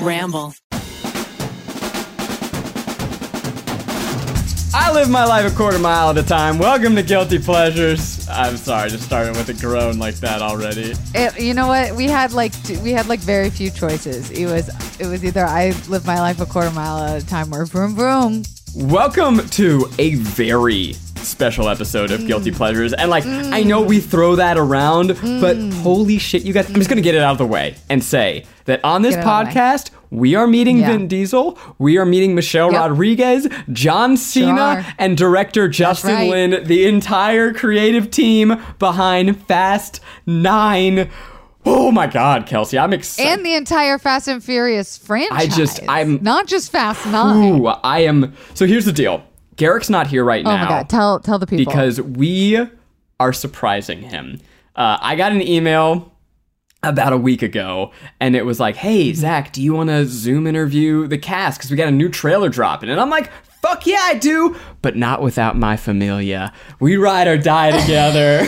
Ramble. I live my life a quarter mile at a time. Welcome to Guilty Pleasures. I'm sorry, just starting with a groan like that already. It, you know what? We had like two, we had like very few choices. It was it was either I live my life a quarter mile at a time or vroom vroom. Welcome to a very special episode of Guilty Mm. Pleasures. And like, I know we throw that around, but holy shit, you guys. I'm just gonna get it out of the way and say that on this Get it out of the way. podcast, we are meeting Yeah. Vin Diesel, we are meeting Michelle Yep. Rodriguez, John Cena, Sure. and director Justin right. Lin, the entire creative team behind Fast Nine. Oh my god, Kelsey, I'm excited. And the entire Fast and Furious franchise. I just- I'm- not just Fast Nine. Ooh, I am. So here's the deal. Garrick's not here right now. oh my god! Tell tell the people because we are surprising him. Uh, I got an email about a week ago, and it was like, "Hey Zach, do you want to Zoom interview the cast? Because we got a new trailer dropping." And I'm like, "Fuck yeah, I do!" But not without my familia. We ride or die together.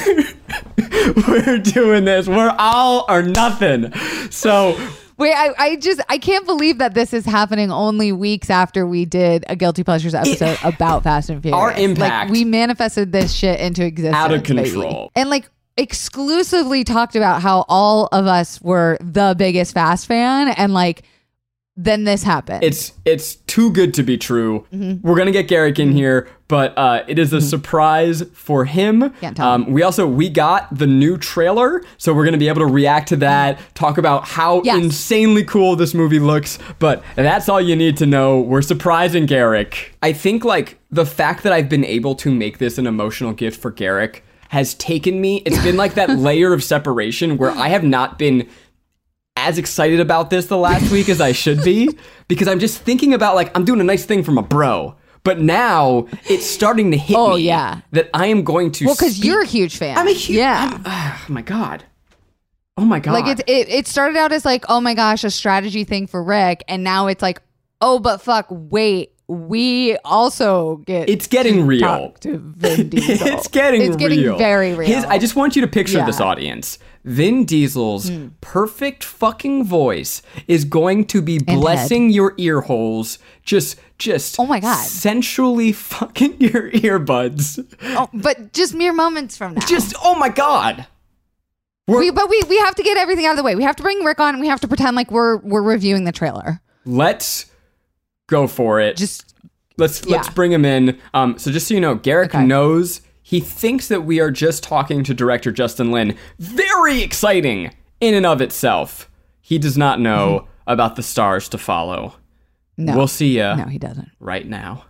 We're doing this. We're all or nothing. So Wait, I, I just I can't believe that this is happening only weeks after we did a guilty pleasures episode about Fast and Furious. Our impact- like we manifested this shit into existence, Out of control. and like exclusively talked about how all of us were the biggest Fast fan, and like then this happened. it's it's too good to be true. Mm-hmm. We're gonna get Garrick in here, but uh, it is a surprise for him. Um, we also we got the new trailer, so we're gonna be able to react to that, talk about how Yes. insanely cool this movie looks. But that's all you need to know. We're surprising Garrick. I think like the fact that I've been able to make this an emotional gift for Garrick has taken me. It's been like that layer of separation where I have not been as excited about this the last week as I should be because I'm just thinking about like I'm doing a nice thing for my bro. But now it's starting to hit Oh, me yeah. that I am going to well because you're a huge fan. I'm a huge yeah. oh my god. Oh my god. Like it, it, it started out as like, oh my gosh, a strategy thing for Rick, and now it's like, oh, but fuck, wait, we also get. It's getting to real. Talk to Vin Diesel. it's getting real. It's getting real. very real. His, I just want you to picture Yeah. this audience. Vin Diesel's hmm. perfect fucking voice is going to be blessing your ear holes. Just, just. Oh my God. Sensually fucking your earbuds. oh, but just mere moments from now. Just, oh my god. we, but we we have to get everything out of the way. We have to bring Rick on. and We have to pretend like we're we're reviewing the trailer. Let's go for it. Just let's let's bring him in. Um, so just so you know, Garrick Okay. knows he thinks that we are just talking to director Justin Lin. Very exciting in and of itself. He does not know about the stars to follow. Mm-hmm. no, We'll see ya no, he doesn't. right now.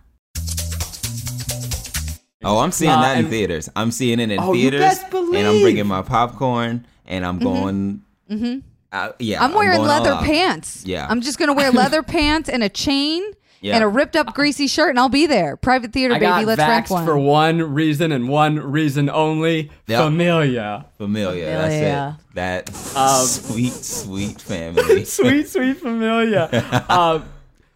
Oh, I'm seeing Uh, that in and- theaters. I'm seeing it in Oh, you theaters, best and I'm bringing my popcorn, and I'm going. Mm-hmm. Uh, yeah, I'm wearing going all leather pants. Yeah. I'm just gonna wear leather pants and a chain Yeah. and a ripped up greasy shirt, and I'll be there. Private theater, I baby. got Let's rent one. for one reason and one reason only. Yep. Familia. Familiar. Familia. That's it. That Um, sweet, sweet family. sweet, sweet familia. uh,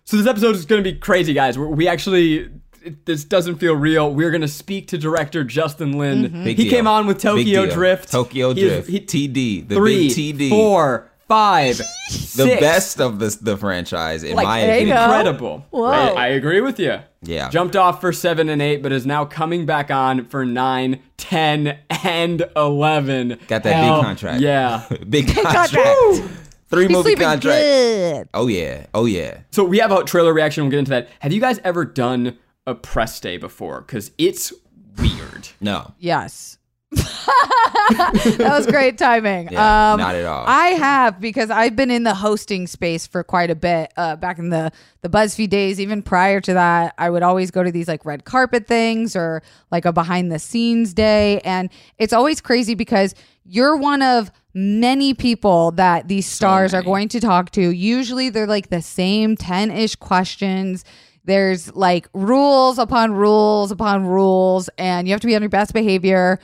so this episode is going to be crazy, guys. We're, we actually. It, this doesn't feel real. We're gonna speak to director Justin Lin. Big he deal. came on with Tokyo. Drift. Tokyo He is- Drift. he- TD. The three, big TD. four, five, the six. best of the the franchise in Like my there you opinion. go. incredible. Whoa. I, I agree with you. Yeah. Jumped off for seven and eight, but is now coming back on for nine, ten, and eleven. Got that Hell, big contract. Yeah. Big contract. contract. Three He's movie sleeping contract. good. Oh yeah. Oh yeah. So we have a trailer reaction. We'll get into that. Have you guys ever done a press day before? Because it's weird. No. Yes. that was great timing. Yeah, um, not at all. I have because I've been in the hosting space for quite a bit. Uh, back in the the BuzzFeed days, even prior to that, I would always go to these like red carpet things or like a behind the scenes day, and it's always crazy because you're one of many people that these stars are going to talk to. Usually, they're like the same ten ish questions. There's like rules upon rules upon rules, and you have to be on your best behavior.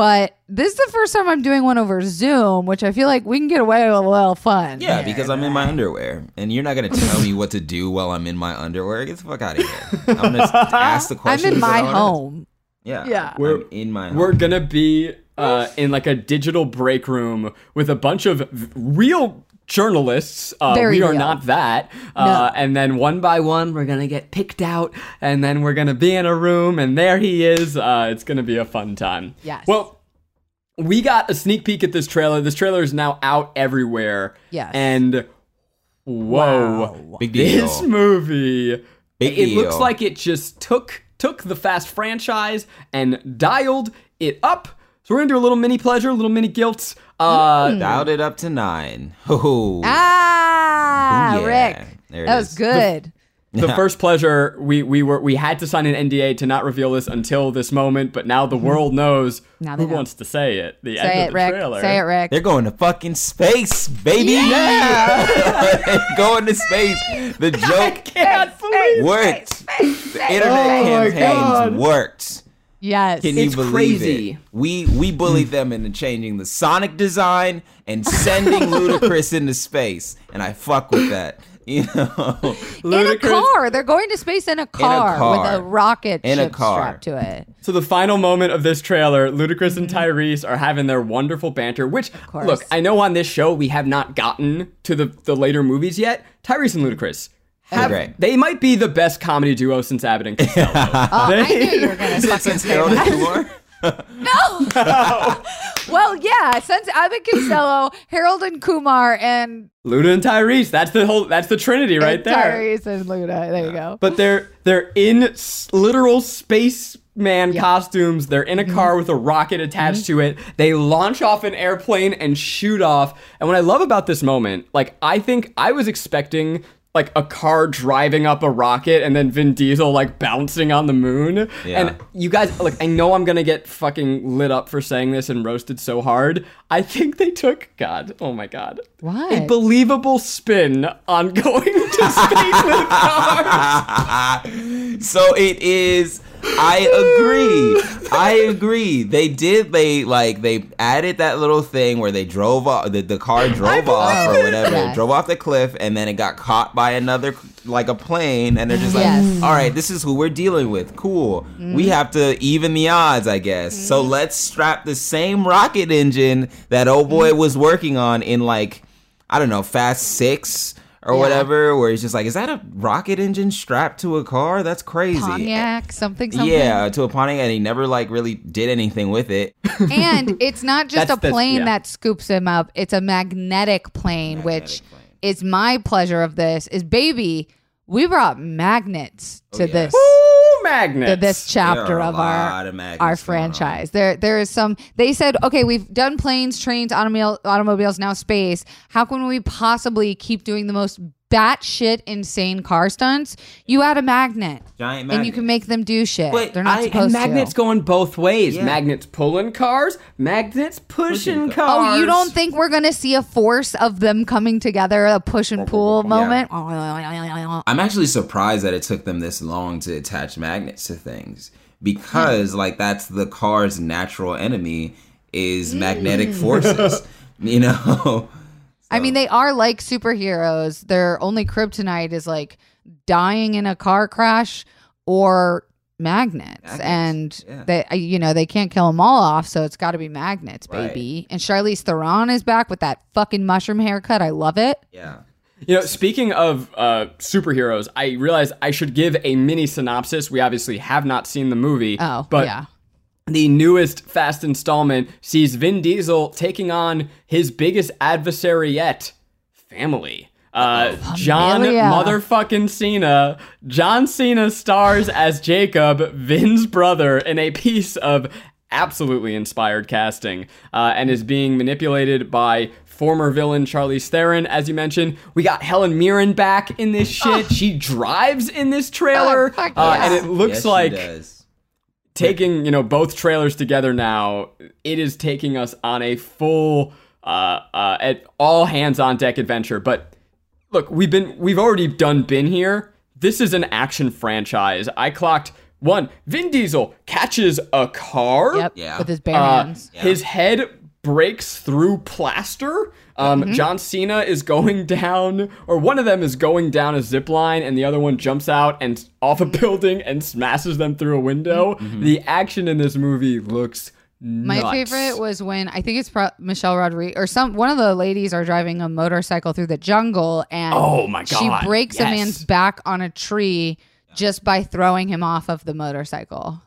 But this is the first time I'm doing one over Zoom, which I feel like we can get away with a little fun. Yeah, because I'm in my underwear, and you're not gonna tell me what to do while I'm in my underwear. Get the fuck out of here. I'm gonna ask the questions. I'm in my home. Yeah, Yeah. We're in my. Home. We're gonna be uh, in like a digital break room with a bunch of real journalists. Uh, Very we are real. not that. Uh, and then one by one, we're gonna get picked out, and then we're gonna be in a room, and there he is. Uh, it's gonna be a fun time. Yes. Well, we got a sneak peek at this trailer. This trailer is now out everywhere. Yes. And whoa, Wow. Big deal. this movie. Big it looks like it just took took the Fast franchise and dialed it up. So we're gonna do a little mini pleasure, a little mini guilt. Uh, Dialed it up to nine. Oh, Ah, Ooh, yeah. Rick. There it that was is. good. the first pleasure we we were we had to sign an NDA to not reveal this until this moment, but now the world knows. Now they who know. wants to say it. The Say end it, of the Rick. trailer. Say it, Rick. They're going to fucking space, baby. Yeah. going to space. The joke Can't believe worked. The internet Oh my campaigns God. worked. Yes. Can It's you believe crazy. it? We we bullied mm. them into changing the Sonic design and sending Ludacris into space, and I fuck with that. You know, in a car. They're going to space in a car, with car. a rocket In a car. strapped to it. So the final moment of this trailer, Ludacris and mm-hmm. Tyrese are having their wonderful banter. Which, course. look, I know on this show we have not gotten to the the later movies yet. Tyrese and Ludacris. Have, great. They might be the best comedy duo since Abbott and Costello. Oh, I knew you were going to fucking say Harold that. and Kumar. No! Well, yeah, since Abbott and Costello, Harold and Kumar, and Luda and Tyrese. That's the whole. That's the trinity right and there. Tyrese and Luda. There you go. But they're they're in s- literal spaceman costumes. They're in a Mm-hmm. car with a rocket attached to it. They launch off an airplane and shoot off. And what I love about this moment, like I think I was expecting like a car driving up a rocket and then Vin Diesel like bouncing on the moon. Yeah. And you guys like I know I'm going to get fucking lit up for saying this and roasted so hard. I think they took god, oh my god. What? A believable spin on going to space with cars. so it is. I agree. I agree. They did. They like they added that little thing where they drove off. The, the car drove off or whatever. Yes. Drove off the cliff and then it got caught by another like a plane. And they're just like, Yes. all right, this is who we're dealing with. Cool. We have to even the odds, I guess. So let's strap the same rocket engine that old boy was working on in like I don't know, Fast Six or Yeah. whatever, where he's just like, is that a rocket engine strapped to a car? That's crazy. Pontiac, something, something. Yeah, to a Pontiac, and he never like really did anything with it. and it's not just a that's- plane yeah. that scoops him up it's a magnetic plane which plane. is my pleasure of this is baby we brought magnets oh, to Oh, yeah. this Ooh, magnets. to this chapter There are a of our of our franchise. There there is some they said, okay, we've done planes, trains, automobile, automobiles, now space. How can we possibly keep doing the most batshit insane car stunts? You add a magnet. Giant And you can make them do shit. Wait, They're not I- and supposed and magnets to. going both ways. Yeah. Magnets pulling cars, magnets pushing Pushing cars. Oh, you don't think we're gonna see a force of them coming together, a push and pull moment? I'm actually surprised that it took them this long to attach magnets to things because, like, that's the car's natural enemy is magnetic mm. forces. You know. I mean, they are like superheroes. Their only kryptonite is like dying in a car crash or magnets, Magnets, and yeah. they, uh, you know, they can't kill them all off, so it's got to be magnets, Right. baby. And Charlize Theron is back with that fucking mushroom haircut. I love it. Yeah. You know, speaking of uh, superheroes, I realized I should give a mini synopsis. We obviously have not seen the movie. Oh, but yeah. The newest Fast installment sees Vin Diesel taking on his biggest adversary yet family. Uh, John motherfucking Cena. John Cena stars as Jacob, Vin's brother, in a piece of absolutely inspired casting uh, and is being manipulated by former villain Charlize Theron, as you mentioned. We got Helen Mirren back in this shit. She drives in this trailer. Oh, fuck uh, yeah. and it looks Yes, she like does. Taking you know both trailers together now it is taking us on a full uh uh at all hands on deck adventure but look we've been we've already done been here this is an action franchise i clocked one vin diesel catches a car Yep. Yeah. With his bare uh, hands. his head breaks through plaster. Um, Mm-hmm. John Cena is going down, or one of them is going down a zip line, and the other one jumps out and off a building and smashes them through a window. Mm-hmm. The action in this movie looks My favorite was when I think it's pro- Michelle Rodriguez or some one of the ladies are driving a motorcycle through the jungle and Oh my god, she breaks a man's back on a tree just by throwing him off of the motorcycle.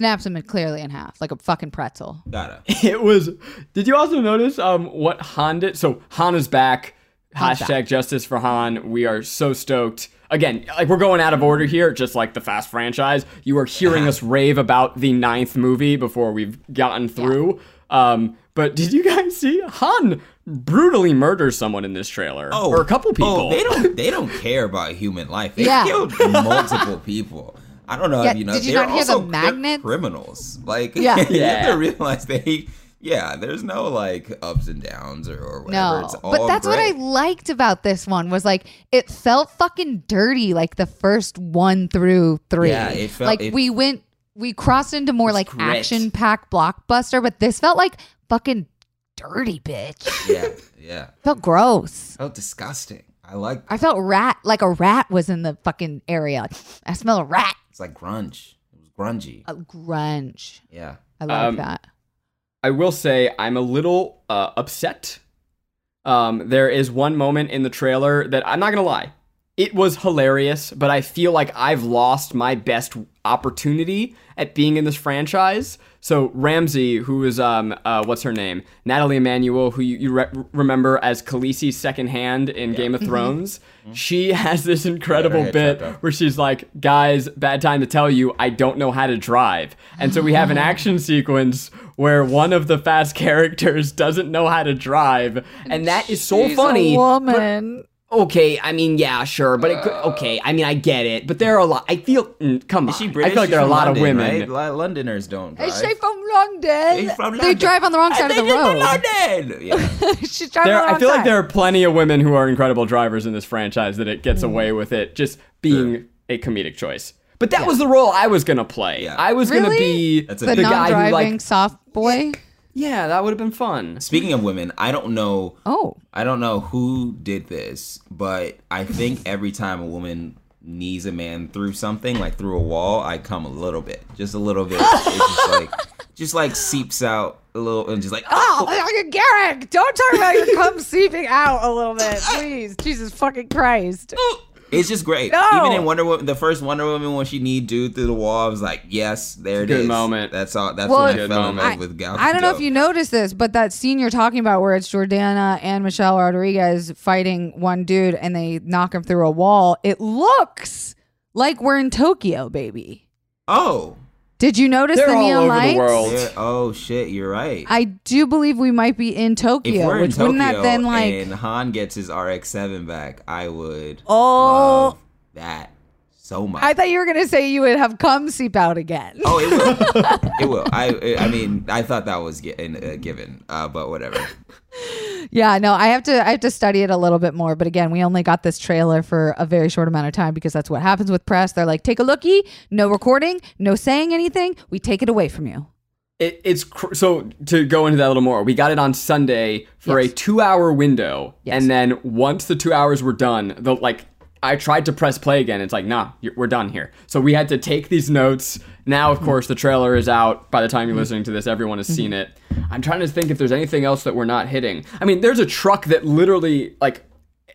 Snaps him clearly in half like a fucking pretzel. Gotta. It was. Did you also notice um what Han did? So Han is back. Han's Hashtag justice for Han. We are so stoked. Again, like we're going out of order here, just like the Fast franchise. You are hearing us rave about the ninth movie before we've gotten through. Um, but did you guys see Han brutally murders someone in this trailer? Oh, or a couple people. Oh, they don't. They don't care about human life. They Yeah. killed multiple people. I don't know Yeah, if you know. did you they're not hear the also they're criminals? Like, Yeah. you have Yeah. to realize they. Yeah, there's no like ups and downs or, or whatever. No, It's all but that's what I liked about this one was like it felt fucking dirty, like the first one through three. Yeah, it felt- like it- we went, we crossed into more like action packed blockbuster, but this felt like fucking dirty, bitch. Yeah, yeah. felt gross. Felt disgusting. I like. I felt rat, like a rat was in the fucking area. I smell a rat. It's like grunge. It was grungy. A grunge. Yeah. I like Um, that. I will say I'm a little uh, upset. Um, there is one moment in the trailer that I'm not gonna lie, it was hilarious, but I feel like I've lost my best opportunity at being in this franchise. So Ramsey, who is um, uh, what's her name, Nathalie Emmanuel, who you, you re- remember as Khaleesi's second hand in Game of Thrones, she has this incredible bit where she's like, "Guys, bad time to tell you, I don't know how to drive." And so we have an action sequence where one of the fast characters doesn't know how to drive, and that is so She's funny. woman. Okay, I mean, yeah, sure, but it could, okay, I mean, I get it, but there are a lot. I feel, mm, come on, Is she I feel like She's there are a from lot London, of women. Right? Li- Londoners don't drive. Is she from London? She's from They London. drive on the wrong I side of the think road. it's London. Yeah. She's driving There, on the wrong I feel like side. there are plenty of women who are incredible drivers in this franchise that it gets away with it just being a comedic choice. But that was the role I was gonna play. Yeah. I was gonna Really? be That's a the big- guy who non-driving like, soft boy. Yeah, that would have been fun. Speaking of women, I don't know. Oh, I don't know who did this, but I think every time a woman knees a man through something, like through a wall, I come a little bit, just a little bit. It's just like, just like seeps out a little, and just like, oh, oh Garrick! Don't talk about your cum seeping out a little bit, please. Jesus fucking Christ! Oh, it's just great. No. Even in Wonder Woman, the first Wonder Woman when she kneed dude through the wall, I was like, yes, there it is. Good moment. That's all. That's Well, when I Good fell moment. in love with Gal. I don't know if you noticed this, but that scene you're talking about where it's Jordana and Michelle Rodriguez fighting one dude and they knock him through a wall, it looks like we're in Tokyo, baby. Oh, Did you notice They're the all neon over the lights? world. yeah, oh shit, you're right. I do believe we might be in if Tokyo, we're in which Tokyo wouldn't that then like and Han gets his RX-7 back, I would Oh. love that so much. I thought you were gonna say you would have cum seep out again. Oh, it will. it will. I. I mean, I thought that was gi- uh, given, uh, but whatever. Yeah, no, I have to I have to study it a little bit more. But again, we only got this trailer for a very short amount of time because that's what happens with press. They're like, take a lookie, no recording, no saying anything. We take it away from you. It, it's cr- so to go into that a little more. We got it on Sunday for Yes. a two-hour window, Yes. and then once the two hours were done, the like I tried to press play again. It's like, nah, you're, we're done here. So we had to take these notes. Now, of course, the trailer is out. By the time you're listening to this, everyone has seen it. I'm trying to think if there's anything else that we're not hitting. I mean, there's a truck that literally like.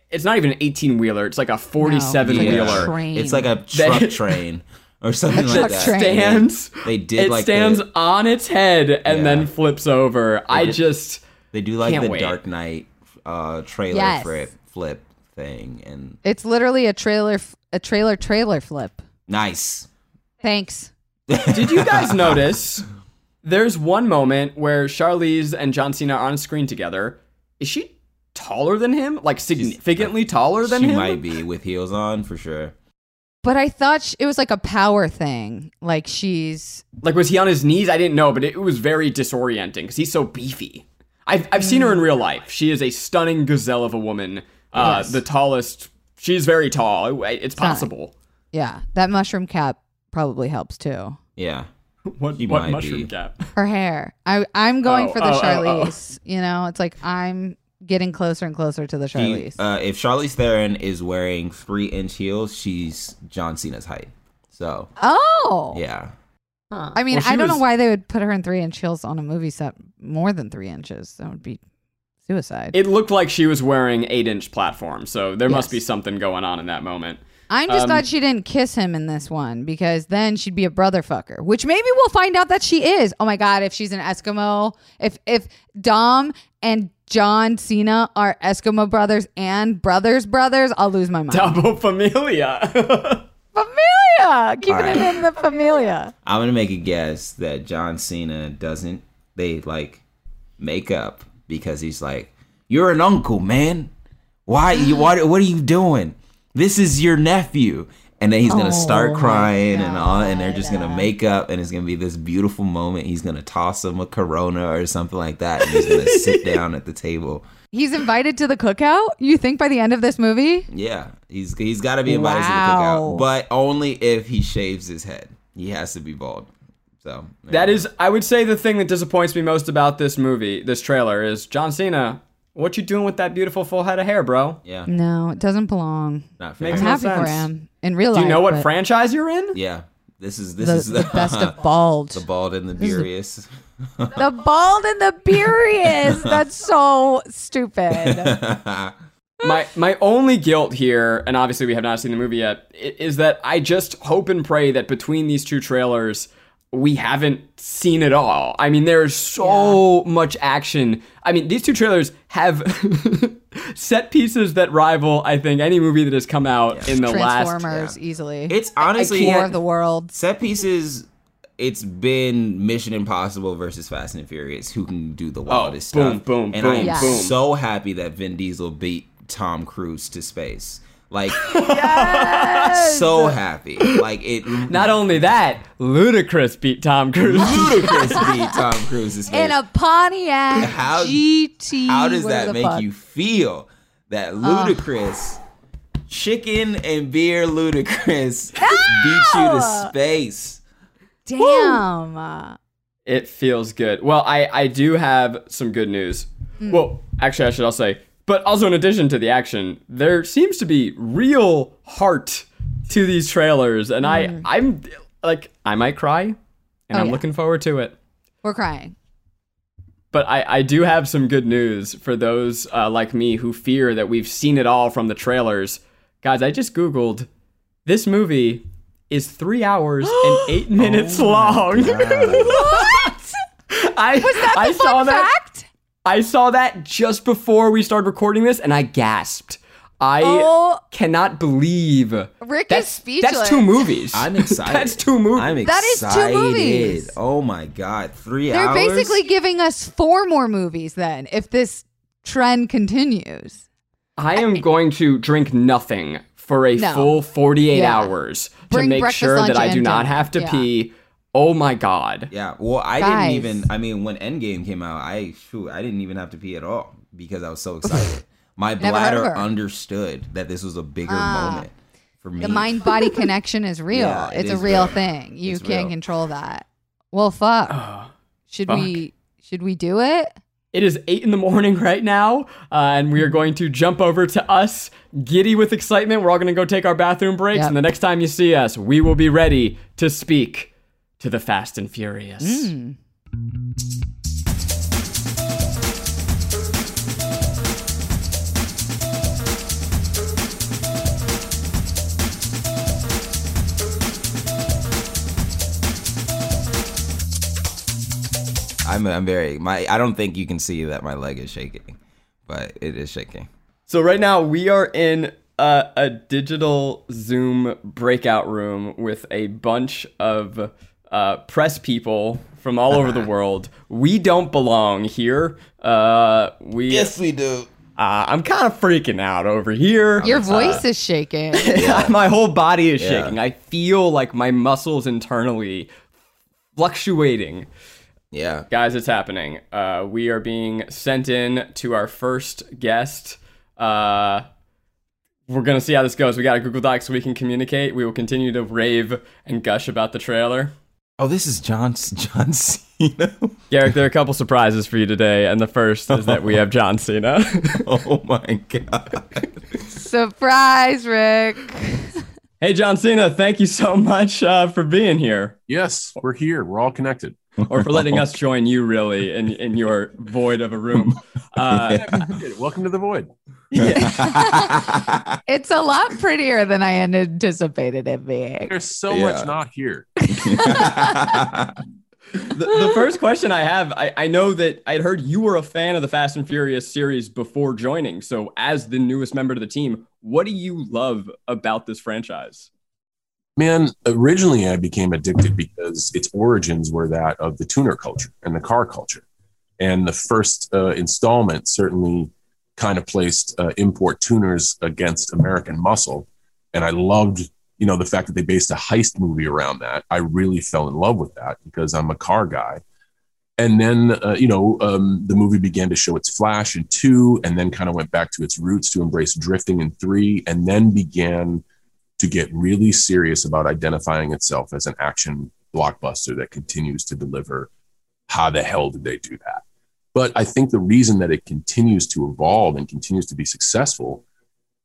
It's not even an 18 wheeler. It's like a 47 No. wheeler. Yeah. It's like a truck train or something like that. train. stands. They did it like stands the- on its head and Yeah. then flips over. I just They do like Can't the wait. Dark Knight uh, trailer Yes. flip flip thing, and It's literally a trailer f- a trailer trailer flip. nice. Thanks. did you guys notice? There's one moment where Charlize and John Cena are on screen together. Is she taller than him? Like significantly taller than him? she him? might be with heels on for sure. But I thought sh- it was like a power thing. Like she's Like was he on his knees? I didn't know, but it was very disorienting because he's so beefy. I've I've seen her in real life. She is a stunning gazelle of a woman. Uh, Yes. The tallest. She's very tall. It's possible. yeah, that mushroom cap probably helps too. Yeah, What, She what might mushroom be. cap? Her hair. I I'm going Oh, for the oh, oh, oh. Charlize. You know, it's like I'm getting closer and closer to the She- Charlize. uh, if Charlize Theron is wearing three inch heels, she's John Cena's height. So oh. yeah, I mean, Well, I don't know why they would put her in three inch heels on a movie set more than three inches. That would be suicide. It looked like she was wearing eight inch platforms, so there must be something going on in that moment. I'm just um, glad she didn't kiss him in this one because then she'd be a brother fucker, which maybe we'll find out that she is. Oh my god, if she's an Eskimo, if if Dom and John Cena are Eskimo brothers and brothers brothers, I'll lose my mind. Double familia. Familia, keeping All right. it in the familia. I'm gonna make a guess that John Cena doesn't. They like make up because he's like, "You're an uncle, man. Why you? What? What are you doing? This is your nephew." And then he's gonna oh start Oh my crying and all, and they're just gonna make up, and it's gonna be this beautiful moment. He's gonna toss him a Corona or something like that, and he's gonna sit down at the table. He's invited to the cookout. You think by the end of this movie? Yeah, he's he's got to be invited to the cookout, but only if he shaves his head. He has to be bald. So there that you is, I would say, the thing that disappoints me most about this movie, this trailer, is John Cena. What you doing with that beautiful full head of hair, bro? yeah, No, it doesn't belong. not Makes fair. I'm no happy for him in real life. Do you know what but franchise you're in? Yeah, this is this the, is the best of bald. the bald and the furious. The bald and the furious. That's so stupid. my my only guilt here, and obviously we have not seen the movie yet, is that I just hope and pray that between these two trailers, we haven't seen it all. I mean, there's so much action. I mean, these two trailers have set pieces that rival, I think, any movie that has come out in the last. Transformers easily. It's honestly War yeah, of the world. set pieces. It's been Mission Impossible versus Fast and Furious. Who can do the oh, wildest Oh, boom, stuff? boom, and boom, I am Yes. so happy that Vin Diesel beat Tom Cruise to space. Like so happy. Like it. Not only that, Ludacris beat Tom Cruise. Ludacris beat Tom Cruise to space. In a Pontiac How- GT. How does that make fuck. you feel? That Ludacris, chicken and beer Ludacris beat you to space. Damn. Uh, It feels good. Well, I, I do have some good news. Well, actually, I should also say, but also in addition to the action, there seems to be real heart to these trailers, and I I'm like I might cry, and Oh, I'm yeah. looking forward to it. We're crying. But I, I do have some good news for those uh, like me who fear that we've seen it all from the trailers. Guys, I just Googled. This movie is three hours and eight minutes long. What? I, Was that the I fun saw that. Fact? I saw that just before we started recording this, and I gasped. I Oh. cannot believe Rick that's is speechless. that's two movies. I'm excited. that's two movies. I'm That is two excited. movies. Oh my god, 3 They're hours. basically giving us four more movies then, if this trend continues. I am going to drink nothing for a No. full 48 Yeah. hours to Bring make sure that I do not dinner. have to Yeah. pee. Oh my god. Yeah, well, I Guys. didn't even. I mean, when Endgame came out, I shoot, I didn't even have to pee at all because I was so excited. My Never heard of bladder understood that this was a bigger Ah. moment for me. The mind body connection is real. Yeah, it it's a real real. thing. You It's can't real. control that. Well, fuck. should fuck. we should we do it? It is 8 in the morning right now, uh, and we are going to jump over to us, giddy with excitement. We're all going to go take our bathroom breaks, Yep. and the next time you see us, we will be ready to speak to the Fast and Furious. Mm. I'm, I'm very. My, I don't think you can see that my leg is shaking, but it is shaking. So right now we are in a, a digital Zoom breakout room with a bunch of uh, press people from all over the world. We don't belong here. Uh, we. Yes, we do. Uh, I'm kind of freaking out over here. Your voice is shaking. my whole body is Yeah. shaking. I feel like my muscles internally fluctuating. Yeah. Guys, it's happening. Uh, we are being sent in to our first guest. Uh, we're gonna see how this goes. We got a Google Doc so we can communicate. We will continue to rave and gush about the trailer. Oh, this is John John Cena. Garrick, there are a couple surprises for you today, and the first is that we have John Cena. oh my god. Surprise, Rick. Hey, John Cena, thank you so much uh, for being here. Yes, we're here. We're all connected. or for letting us join you, really, in, in your void of a room. Uh, Welcome to the void. Yeah. It's a lot prettier than I anticipated it being. There's so Yeah. much not here. the, the first question I have, I, I know that I'd heard you were a fan of the Fast and Furious series before joining. So, as the newest member to the team, what do you love about this franchise? Man, originally I became addicted because its origins were that of the tuner culture and the car culture. And the first uh, installment certainly kind of placed uh, import tuners against American muscle. And I loved, you know, the fact that they based a heist movie around that. I really fell in love with that because I'm a car guy. And then, uh, you know, um, the movie began to show its flash in two, and then kind of went back to its roots to embrace drifting in three, and then began to get really serious about identifying itself as an action blockbuster that continues to deliver. How the hell did they do that? But I think the reason that it continues to evolve and continues to be successful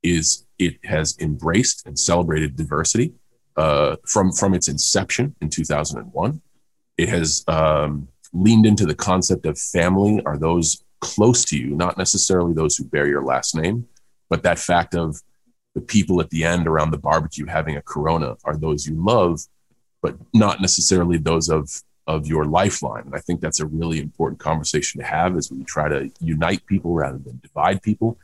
is it has embraced and celebrated diversity uh, from from its inception in 2001. It has um, leaned into the concept of family are those close to you, not necessarily those who bear your last name, but that fact of the people at the end around the barbecue having a corona are those you love, but not necessarily those of of your lifeline. And I think that's a really important conversation to have as we try to unite people rather than divide people.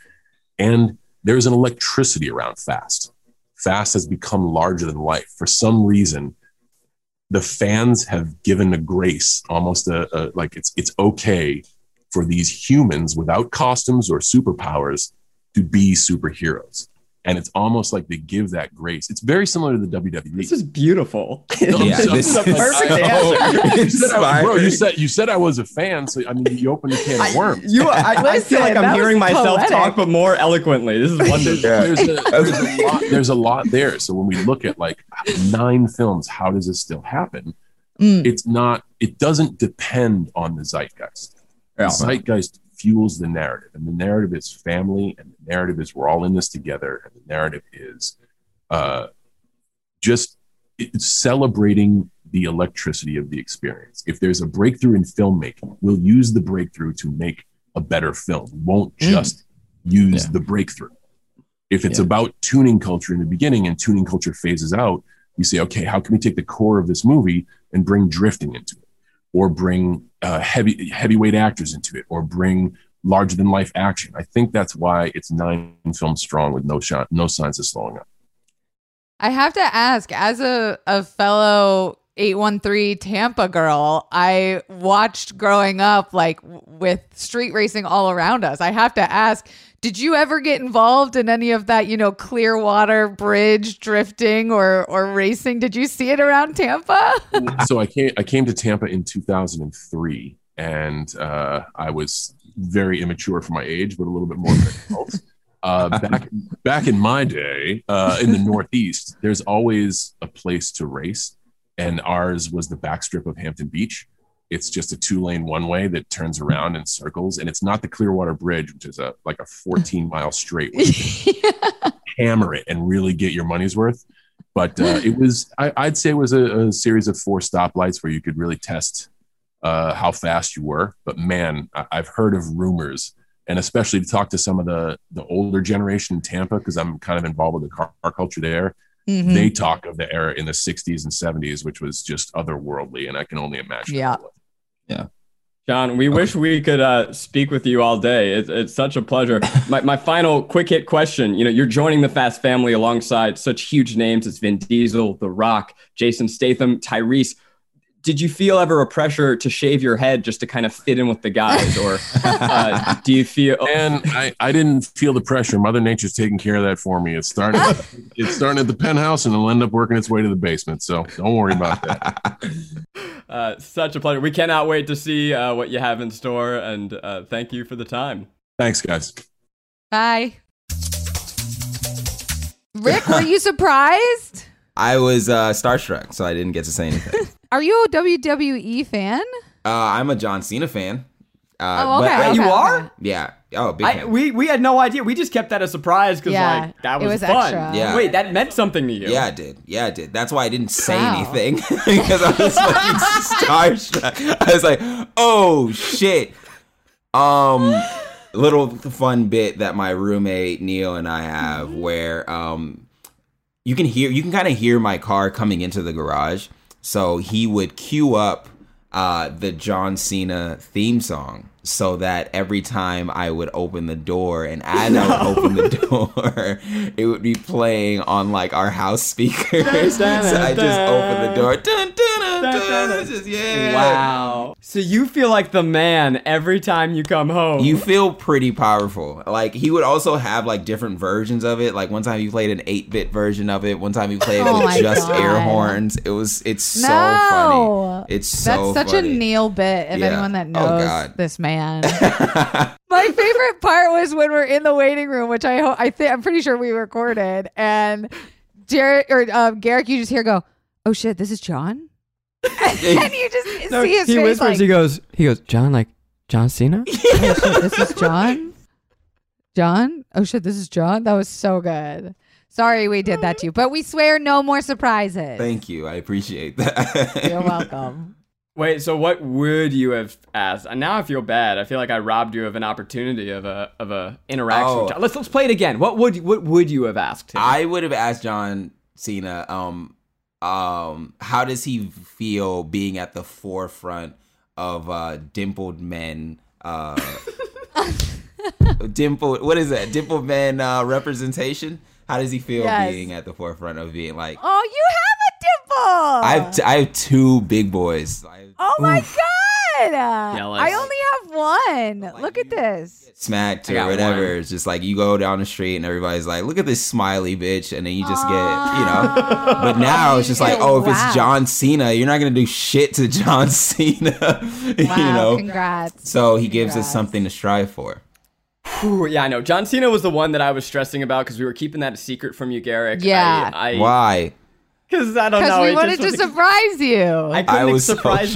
And there's an electricity around fast. Fast has become larger than life. For some reason, the fans have given a grace, almost a, a like it's it's okay for these humans without costumes or superpowers to be superheroes. And it's almost like they give that grace. It's very similar to the WWE. This is beautiful. Yeah, This this is the perfect so answer. You bro, you said you said I was a fan, so I mean, you opened a can of worms. You, I, I feel like I'm hearing myself poetic. talk, but more eloquently. This is wonderful. Yeah. there's, a, there's, a lot, there's a lot there. So when we look at like nine films, how does this still happen? Mm. It's not. It doesn't depend on the zeitgeist. Yeah. The zeitgeist fuels the narrative, and the narrative is family, and the narrative is we're all in this together, and the narrative is uh, just it's celebrating the electricity of the experience. If there's a breakthrough in filmmaking, we'll use the breakthrough to make a better film. We won't Mm. just use Yeah. the breakthrough. If it's Yeah. about tuning culture in the beginning and tuning culture phases out, we say, okay, how can we take the core of this movie and bring drifting into it, or bring uh, heavy heavyweight actors into it, or bring larger than life action? I think that's why it's nine films strong with no shot, no signs of slowing up. I have to ask, as a, a fellow 813 Tampa girl, I watched growing up like with street racing all around us. I have to ask, did you ever get involved in any of that, you know, Clearwater Bridge drifting or or racing? Did you see it around Tampa? so I came I came to Tampa in 2003, and uh, I was very immature for my age, but a little bit more than adult. Uh, back back in my day, uh, in the Northeast, there's always a place to race, and ours was the backstrip of Hampton Beach. It's just a two lane one way that turns around in circles, and it's not the Clearwater Bridge, which is a like a 14 mile straight. Can hammer it and really get your money's worth but uh, it was I, i'd say it was a, a series of four stoplights where you could really test uh, how fast you were but man I, i've heard of rumors and especially to talk to some of the the older generation in tampa because i'm kind of involved with the car, car culture there Mhm. they talk of the era in the 60s and 70s which was just otherworldly and i can only imagine Yeah. What it was. John, we wish we could uh, speak with you all day. It's, it's such a pleasure. My, my final quick hit question you know, you're joining the Fast family alongside such huge names as Vin Diesel, The Rock, Jason Statham, Tyrese. Did you feel ever a pressure to shave your head just to kind of fit in with the guys? Or uh, do you feel. and I, I didn't feel the pressure. Mother Nature's taking care of that for me. It's starting it's starting at the penthouse and it'll end up working its way to the basement. So don't worry about that. Uh, such a pleasure. We cannot wait to see uh, what you have in store. And uh, thank you for the time. Thanks, guys. Bye. Rick, were you surprised? I was uh, starstruck, so I didn't get to say anything. Are you a WWE fan? uh, I'm a John Cena fan. Uh, Oh, but okay. You okay, are? okay. Yeah. Oh, big I, we we had no idea. We just kept that a surprise because Yeah, like that it was, was fun. extra. Yeah. Wait, that meant something to you. Yeah, it did. Yeah, it did. That's why I didn't say Wow. anything because I was like starstruck. I was like, "Oh shit!" Um, little fun bit that my roommate Neil and I have where um, you can hear, you can kind of hear my car coming into the garage. So he would cue up uh, the John Cena theme song so that every time I would open the door and as I would open the door, it would be playing on like our house speakers. so I just open the door. Dun, dun, Wow. So you feel like the man every time you come home. You feel pretty powerful. Like he would also have like different versions of it. Like one time he played an 8-bit version of it. One time he played Oh with just God. air horns. It was it's so funny. It's so That's such funny. a Neil bit. If Yeah. anyone that Oh, knows God. this man, my favorite part was when we're in the waiting room, which I hope I think I'm pretty sure we recorded, and Jared or um, Garrick, you just hear go, "Oh shit, this is John," and you just No, see his he face whispers. like, he goes. He goes. John, like John Cena. "Oh shit, this is John." John? Oh shit, this is John. That was so good. Sorry we did that to you, but we swear no more surprises. Thank you. I appreciate that. You're welcome. Wait. So what would you have asked? And now I feel bad. I feel like I robbed you of an opportunity of a of a interaction. Oh. Let's let's play it again. What would what would you have asked him? I would have asked John Cena, um, um, how does he feel being at the forefront of uh, dimpled men? Uh, dimpled, what is that? Dimpled men uh, representation. How does he feel Yes. being at the forefront of being like? Oh, you have a dimple. I have t- I have two big boys. Have Oh my god! Jealous. I only have one. Look at this. smacked I or whatever. one. It's just like you go down the street and everybody's like, "Look at this smiley bitch," and then you just get, you know. But now it's just like, oh, if Wow. it's John Cena, you're not gonna do shit to John Cena, you know. congrats. So he gives us something to strive for. Whew, yeah, I know. John Cena was the one that I was stressing about because we were keeping that a secret from you, Garrick. Yeah. I, I Why? Because I don't know. Because we wanted just to was- surprise you. I I, couldn't I was so surprise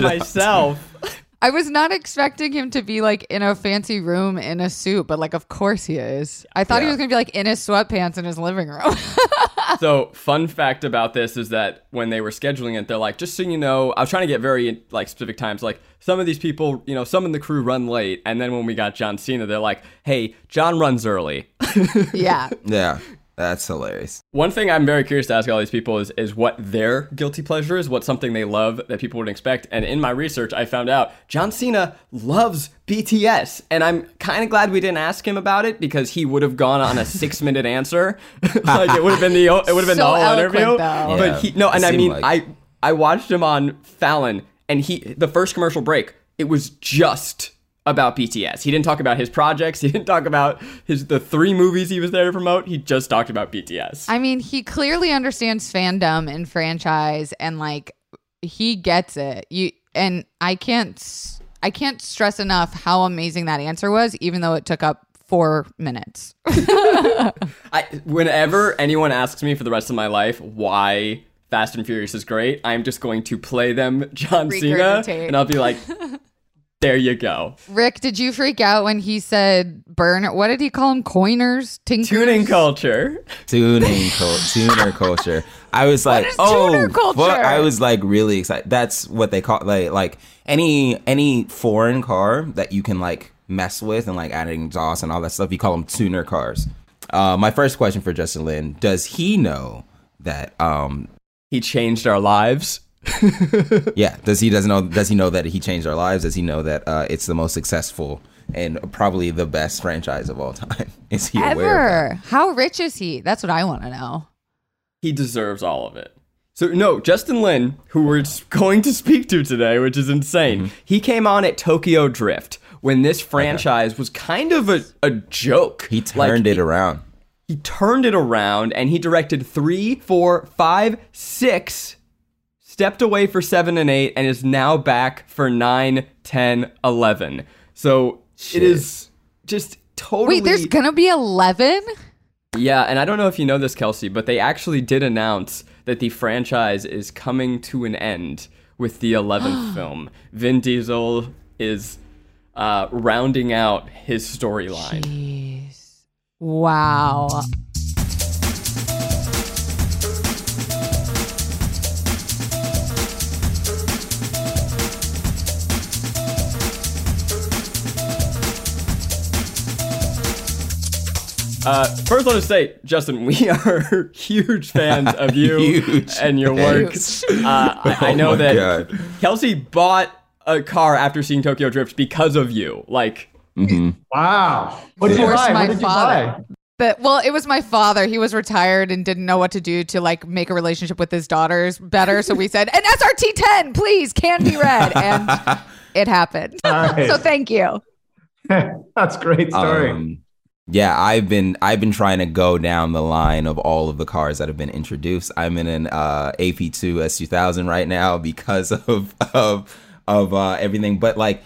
shocked. myself. was not expecting him to be like in a fancy room in a suit, but like, of course he is. I thought he was gonna be like in his sweatpants in his living room. so, fun fact about this is that when they were scheduling it, they're like, just so you know, I was trying to get very like specific times. Like some of these people, you know, some in the crew run late, and then when we got John Cena, they're like, hey, John runs early. yeah. Yeah, that's hilarious. One thing I'm very curious to ask all these people is is what their guilty pleasure is, what's something they love that people wouldn't expect. And in my research, I found out John Cena loves BTS, and I'm kind of glad we didn't ask him about it because he would have gone on a six minute answer, like it would have been the it would have been So the whole interview. Yeah, But he no, and I mean like- I I watched him on Fallon, and he the first commercial break it was just about BTS. He didn't talk about his projects. He didn't talk about his the three movies he was there to promote. He just talked about BTS. I mean, he clearly understands fandom and franchise, and like he gets it. You and I can't, I can't stress enough how amazing that answer was, even though it took up four minutes. I, whenever anyone asks me for the rest of my life why Fast and Furious is great, I'm just going to play them John Cena, and I'll be like, "There you go." Rick, did you freak out when he said burn? What did he call them? Coiners, tinkers, Tuning culture. Tuning cul- tuner culture. I was like, is oh, tuner culture? I was like really excited. That's what they call like like any any foreign car that you can like mess with and like adding exhaust and all that stuff. You call them tuner cars. Uh, my first question for Justin Lin: Does he know that? Um, He changed our lives. Yeah. Does he doesn't know? Does he know that he changed our lives? Does he know that uh, it's the most successful and probably the best franchise of all time? Is he aware? Ever? How rich is he? That's what I want to know. He deserves all of it. So no, Justin Lin, who we're going to speak to today, which is insane. Mm-hmm. He came on at Tokyo Drift when this franchise was kind of a, a joke. He Like, turned it around. he turned it around and he directed three, four, five, six, stepped away for seven and eight, and is now back for nine, ten, eleven. So Shit. it is just totally. Wait, there's gonna be eleven. yeah, and I don't know if you know this, Kelsey, but they actually did announce that the franchise is coming to an end with the 11th film. Vin Diesel is uh, rounding out his storyline. Jeez. Wow. Uh, first, let us say, Justin, we are huge fans of you Huge and your work. Uh, I, I Oh know my that God. Kelsey bought a car after seeing Tokyo Drift because of you. Like, Wow. What did you buy? What did you buy? But well, it was my father. He was retired and didn't know what to do to like make a relationship with his daughters better. So we said, "An SRT 10, please, can be red," and it happened. Nice. so thank you. That's a great story. Um, yeah, I've been I've been trying to go down the line of all of the cars that have been introduced. I'm in an uh, AP2 S2000 right now because of of of uh, everything. But like,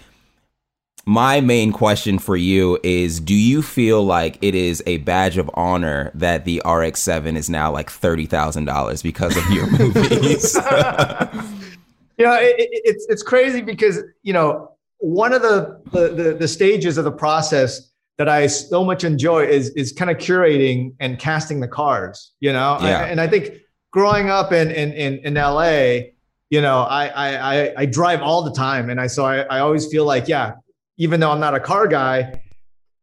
my main question for you is: Do you feel like it is a badge of honor that the RX-7 is now like thirty thousand dollars because of your movies? you know, it, it, it's it's crazy because you know one of the, the the the stages of the process that I so much enjoy is is kind of curating and casting the cars. You know, Yeah. I- and I think growing up in in in, in LA, you know, I, I I I drive all the time, and I so I, I always feel like yeah, even though I'm not a car guy.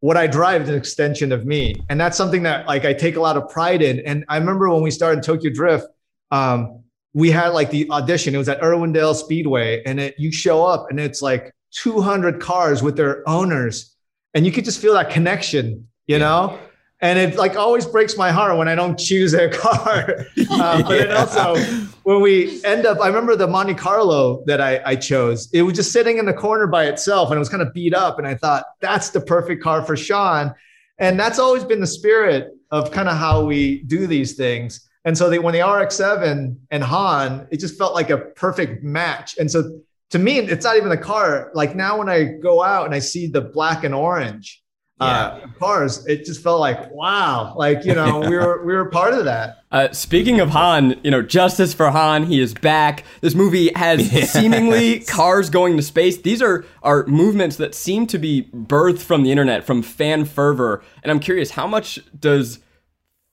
What I drive is an extension of me, and that's something that like I take a lot of pride in. And I remember when we started Tokyo Drift, um, we had like the audition. It was at Irwindale Speedway, and it you show up and it's like 200 cars with their owners, and you could just feel that connection, you know. And it like always breaks my heart when I don't choose a car. Uh, but it Yeah. also when we end up, I remember the Monte Carlo that I, I chose. It was just sitting in the corner by itself, and it was kind of beat up. And I thought that's the perfect car for Sean. And that's always been the spirit of kind of how we do these things. And so they, when the RX-7 and Han, it just felt like a perfect match. And so to me, it's not even the car. Like now, when I go out and I see the black and orange uh, cars, it just felt like wow, like you know, we were we were part of that. Uh, speaking of Han, you know, justice for Han, he is back. This movie has seemingly cars going to space. These are are movements that seem to be birthed from the internet, from fan fervor. And I'm curious, how much does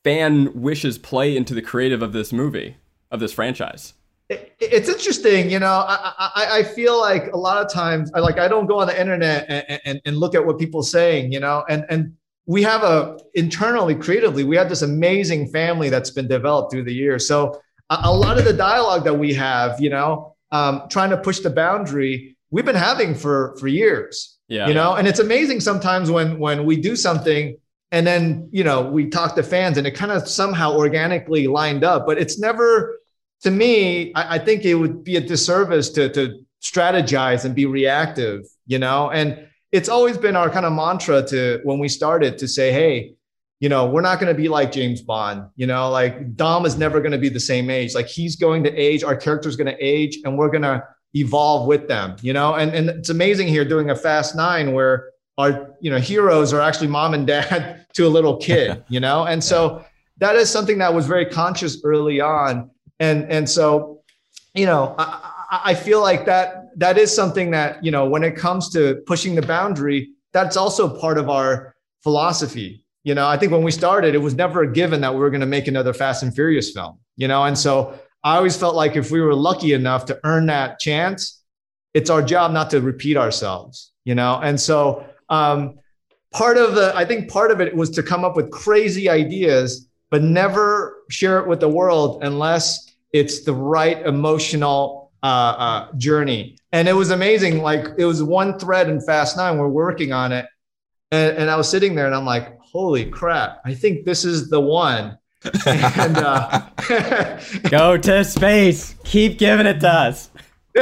fan wishes play into the creative of this movie, of this franchise? It- it's interesting, you know. I, I I feel like a lot of times, I like I don't go on the internet and, and, and look at what people are saying, you know. And and we have a internally, creatively, we have this amazing family that's been developed through the years. So a, a lot of the dialogue that we have, you know, um, trying to push the boundary, we've been having for for years. Yeah. you know and it's amazing sometimes when when we do something and then you know we talk to fans and it kind of somehow organically lined up but it's never to me I, I think it would be a disservice to to strategize and be reactive you know? And it's always been our kind of mantra to when we started to say hey you know we're not going to be like james bond you know? Like dom is never going to be the same age. Like he's going to age our character's going to age and we're going to evolve with them you know? And and it's amazing here doing a fast nine where our you know heroes are actually mom and dad to a little kid you know? And so that is something that was very conscious early on and and so you know I, I feel like that that is something that you know when it comes to pushing the boundary that's also part of our philosophy. You know i think when we started it was never a given that we were going to make another fast and furious film you know? And so i always felt like if we were lucky enough to earn that chance it's our job not to repeat ourselves you know? And so um, part of the i think part of it was to come up with crazy ideas but never share it with the world unless it's the right emotional uh, uh, journey. And it was amazing like it was one thread in fast nine we're working on it. And, and i was sitting there and i'm like holy crap i think this is the one. And uh, Go to space. Keep giving it to us.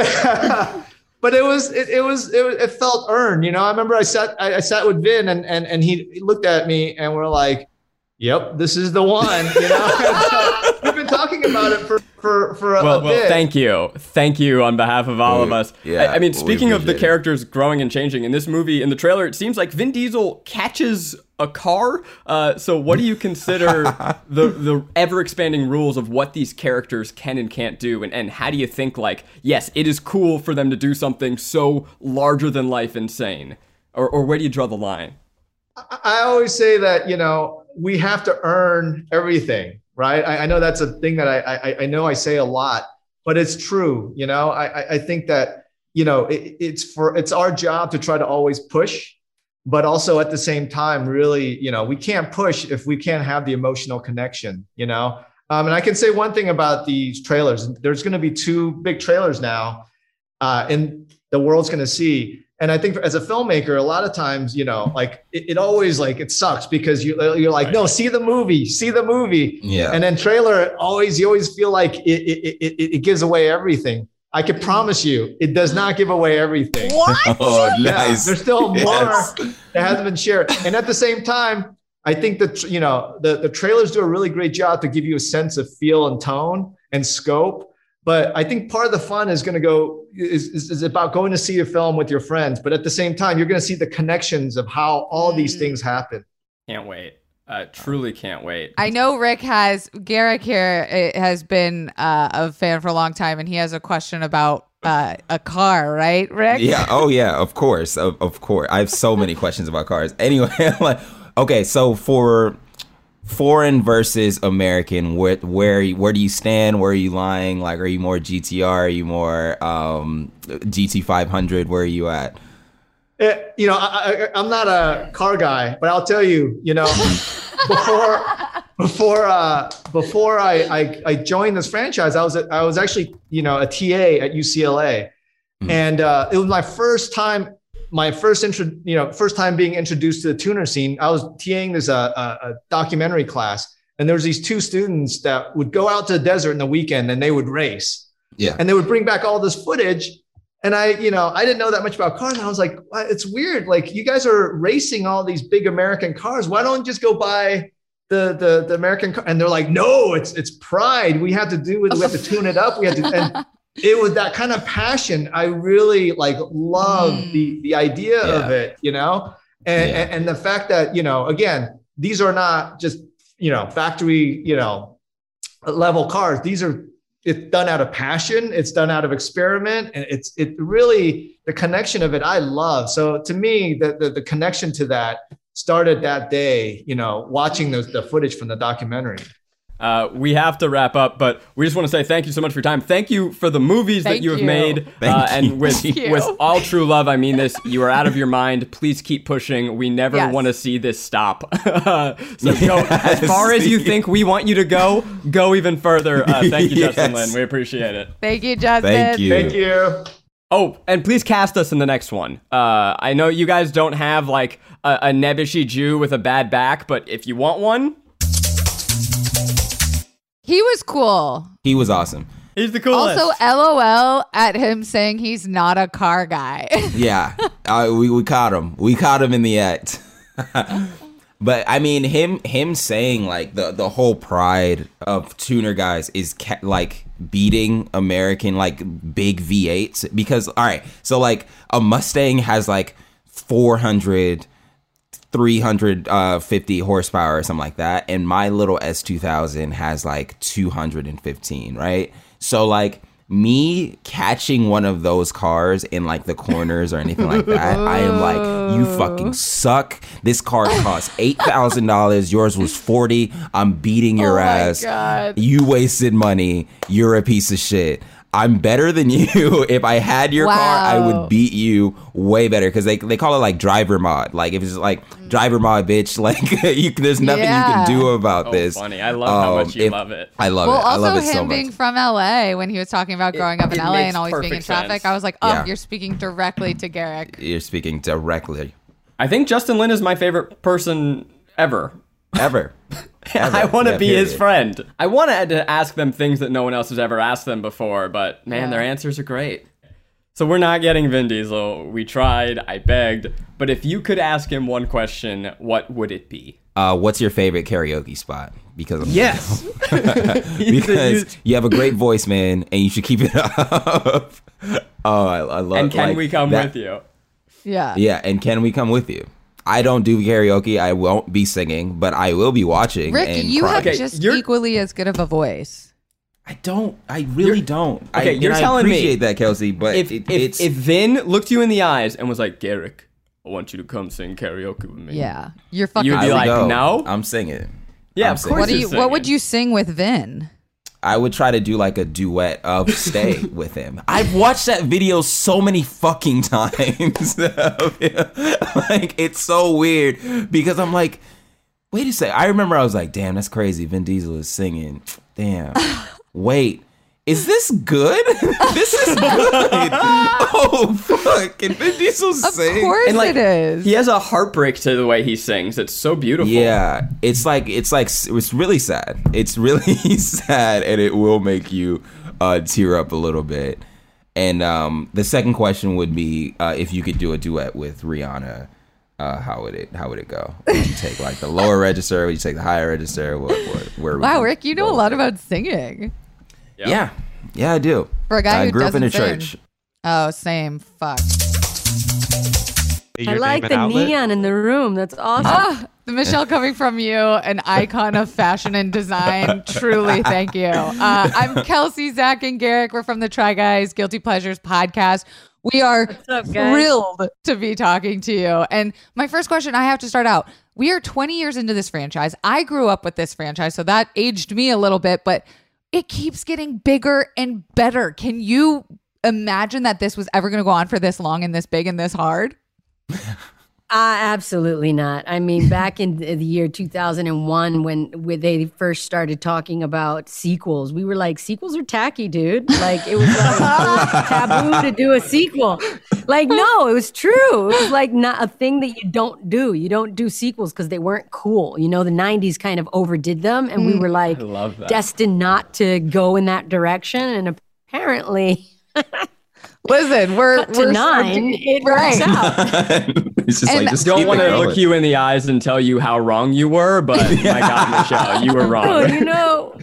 but it was it, it was it, it felt earned you know? I remember i sat i, I sat with vin and, and and he he looked at me and we're like yep this is the one you know And so we've been talking about it for for for a, Well, a well, bit thank you, thank you on behalf of all of us. yeah, I, I mean, we speaking of the it. characters growing and changing in this movie, in the trailer, it seems like Vin Diesel catches a car. Uh, so, what do you consider the the ever expanding rules of what these characters can and can't do, and and how do you think like, yes, it is cool for them to do something so larger than life, insane? or or where do you draw the line? I, I always say that you know we have to earn everything, right? I, I know that's a thing that I, I I know I say a lot, but it's true. You know, I I- think that you know it, it's for it's our job to try to always push, but also at the same time, really, you know, we can't push if we can't have the emotional connection. You know, um, and I can say one thing about these trailers. There's going to be two big trailers now, uh, and the world's going to see. And I think as a filmmaker, a lot of times, you know, like it, it always like it sucks because you uh, you're like, no, see the movie, see the movie, Yeah. and then trailer always you always feel like it it, it, it it gives away everything. I can promise you, it does not give away everything. What? Oh, Yeah, nice. there's still more Yes. that hasn't been shared. And at the same time, I think that you know the, the trailers do a really great job to give you a sense of feel and tone and scope. But I think part of the fun is going to go is, is, is about going to see a film with your friends. But at the same time, you're going to see the connections of how all these Mm. things happen. Can't wait. Uh, truly can't wait. I know Rick has Garrick here uh, has been uh, a fan for a long time, and he has a question about uh, a car, right, Rick? yeah. Oh yeah. Of course. Of, of course. I have so many questions about cars. Anyway, like, okay. So for foreign versus American, where where where do you stand? Where are you lying? Like, are you more GTR? Are you more um, GT 500? Where are you at? Eh, you know, I, I, I'm not a car guy, but I'll tell you, you know, before before uh, before I, I I joined this franchise, I was at, I was actually you know a TA at UCLA, Mhm. and uh, it was my first time, my first intro, you know, first time being introduced to the tuner scene. I was TAing this uh, a, a documentary class, and there was these two students that would go out to the desert in the weekend and they would race Yeah. and they would bring back all this footage and i you know i didn't know that much about cars and i was like it's weird like you guys are racing all these big american cars why don't you just go buy the the, the american car and they're like no it's it's pride we have to do it we have to tune it up we have to and it was that kind of passion. I really like love Mm. the the idea of it you know? And, Yeah. and and the fact that you know again these are not just you know factory you know level cars. These are it's done out of passion. It's done out of experiment. And it's it really the connection of it i love. So to me the the, the connection to that started that day you know watching those the footage from the documentary Uh, we have to wrap up, but we just want to say thank you so much for your time. Thank you for the movies that Thank you have you. made. Thank uh, you. And with Thank you. with all true love, I mean this. You are out of your mind. Please keep pushing. We never Yes. want to see this stop. so go as far as you think we want you to go. Go even further. Uh, thank you, Justin Yes. Lin. We appreciate it. Thank you, Justin. Thank you. thank you Oh, and please cast us in the next one. Uh, I know you guys don't have like a, a nebbishy Jew with a bad back, but if you want one, He was cool. He was awesome. he's the coolest. Also, LOL at him saying he's not a car guy. Yeah, uh, we we caught him. We caught him in the act. but I mean, him him saying like the the whole pride of tuner guys is ca- like beating American like big V8s because all right, so like a Mustang has like 400 350 uh, horsepower or something like that and my little s2000 has like 215 right? So like me catching one of those cars in like the corners or anything like that i am like you fucking suck. This car cost $8000 yours was 40 i'm beating your Oh ass. God. you wasted money. You're a piece of shit I'm better than you. If I had your car, I would beat you way better because they, they call it like driver mod. Like if it's like driver mod, bitch, like you, there's nothing you can do about oh, this. funny. I love how Um, much you if- love it. I love well, it. I love it so much. him being from LA when he was talking about growing up in LA and always being in traffic, sense. I was like, oh, Yeah. you're speaking directly to Garrick. You're speaking directly. I think Justin Lin is my favorite person ever. Ever. Ever. I want to Yeah, be his friend. I wanted to ask them things that no one else has ever asked them before, but man, Yeah. their answers are great. So we're not getting Vin Diesel. We tried, I begged, but if you could ask him one question, what would it be? Uh, what's your favorite karaoke spot? Because I'm Yes. because you have a great voice, man, and you should keep it up. oh, I, I love. and can like, we come that- with you? Yeah. Yeah, and can we come with you? I don't do karaoke. I won't be singing, but I will be watching. Rick, and you crying. have Okay, just you're- equally as good of a voice. I don't. I really don't. okay, I, you're and telling I me appreciate that, Kelsey, but If, it, if, it's if Vin looked you in the eyes and was like, Garrick, I want you to come sing karaoke with me. Yeah, you're fucking. You'd be would like, go. no? I'm singing. Yeah, I'm of singing. course what do you're? What would you sing with Vin? I would try to do like a duet of Stay with him. I've watched that video so many fucking times. like it's so weird because I'm like, wait a sec. I remember I was like, damn, that's crazy. Vin Diesel is singing. Damn. Wait. Is this good? this is good. oh fuck! Can Vin Diesel Of course And, like, it is. He has a heartbreak to the way he sings. It's so beautiful. Yeah, it's like it's like it's really sad. It's really sad, and it will make you uh, tear up a little bit. And um, the second question would be uh, if you could do a duet with Rihanna, uh, how would it how would it go? Would you take like the lower register? Would you take the higher register? What, what, where wow, Rick, you know a lot about singing. Yeah, yeah, I do. For a guy I who grew up in a doesn't church. Oh, same. Fuck. I I like the neon in the room. That's awesome. Ah, the Michelle coming from you, an icon of fashion and design. Truly, thank you. Uh, I'm Kelsey, Zach, and Garrick. We're from the Try Guys Guilty Pleasures podcast. We are up, thrilled to be talking to you. And my first question, I have to start out. We are 20 years into this franchise. I grew up with this franchise, so that aged me a little bit, but it keeps getting bigger and better. Can you imagine that this was ever going to go on for this long and this big and this hard? Uh, absolutely not. I mean, back in the year 2001, when, when they first started talking about sequels, we were like, sequels are tacky, dude. Like, it was like taboo to do a sequel. Like, no, it was true. It was like not a thing that you don't do. You don't do sequels because they weren't cool. You know, the 90s kind of overdid them, and we were like I love that. destined not to go in that direction. And apparently, Listen, we're cut to we're nine, it right. works out. it's just And like just Don't keep want it to going. look you in the eyes and tell you how wrong you were, but my God, Michelle, you were wrong. Dude, you know,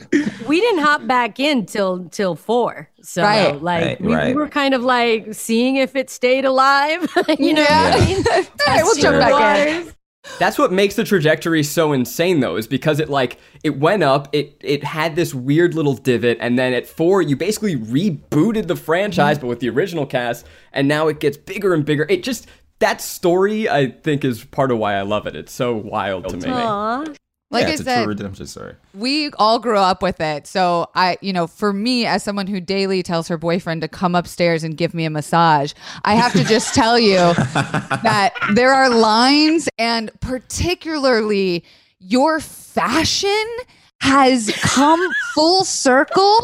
we didn't hop back in till till four. So Right. like Right, we, we right. were kind of like seeing if it stayed alive. you know Yeah. what I mean? All right, we'll jump Testing back in. That's what makes the trajectory so insane, though, is because it like it went up, it it had this weird little divot, and then at four, you basically rebooted the franchise, mm-hmm. but with the original cast, and now it gets bigger and bigger. It just that story, I think, is part of why I love it. It's so wild to me. Aw. Like yeah, I it's a said, true redemption story. we all grew up with it. So I, you know, for me as someone who daily tells her boyfriend to come upstairs and give me a massage, I have to just tell you that there are lines and particularly your fashion has come full circle.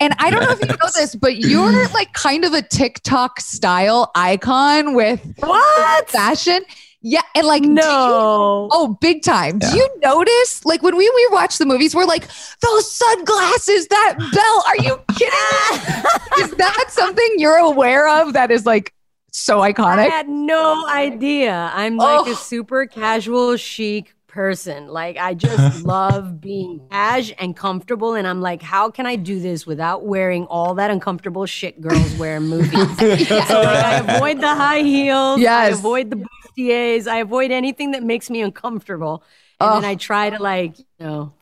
And I don't know if you know this, but you're like kind of a TikTok style icon with What? fashion. Yeah, and like do you- No. Oh, big time. Do you notice, like, when we, we watch the movies, we're like, those sunglasses, that belt, are you kidding is that something you're aware of that is like so iconic? I had no idea. I'm like Oh. a super casual chic person. Like I just love being cash and comfortable. And I'm like, how can I do this without wearing all that uncomfortable shit girls wear in movies? So like, I avoid the high heels. Yes. I avoid the bustiers. I avoid anything that makes me uncomfortable. And then I try to like, you know,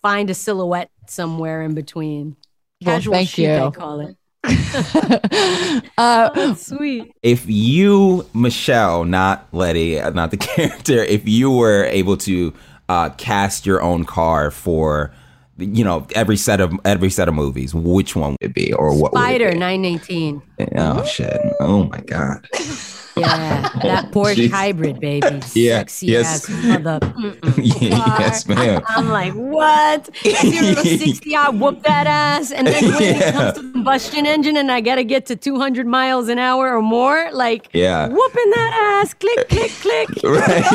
find a silhouette somewhere in between. Well, Casual thank chic, I call it. uh, That's sweet. if you michelle not letty uh, not the character if you were able to uh, cast your own car for you know every set of every set of movies which one would it be or what Spider be? 918. oh shit oh my god Yeah, that Porsche hybrid, baby. Yeah, Sexy yes. ass mother. Yes ma'am I'm like, what? Zero to 60, I whoop that ass. And then when it comes to combustion engine and I got to get to 200 miles an hour or more, like, Yeah. whooping that ass. Click, click, click. right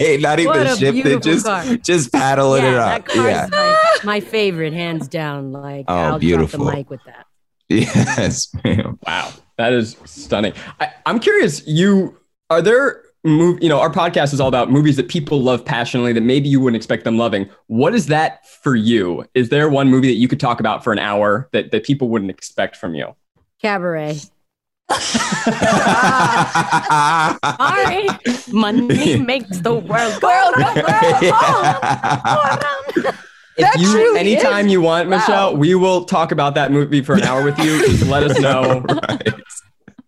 right not even a shift it just car. just paddling it up that car's yeah my, my favorite, hands down. Like, Oh, I'll beautiful. drop the mic with that. yes ma'am Wow, that is stunning. I, I'm curious. You are there? Move, you know, our podcast is all about movies that people love passionately that maybe you wouldn't expect them loving. What is that for you? Is there one movie that you could talk about for an hour that, that people wouldn't expect from you? Cabaret. Sorry. Money makes the world go round. That If you, truly anytime is. you want, Michelle, we will talk about that movie for an hour with you. Just let us know.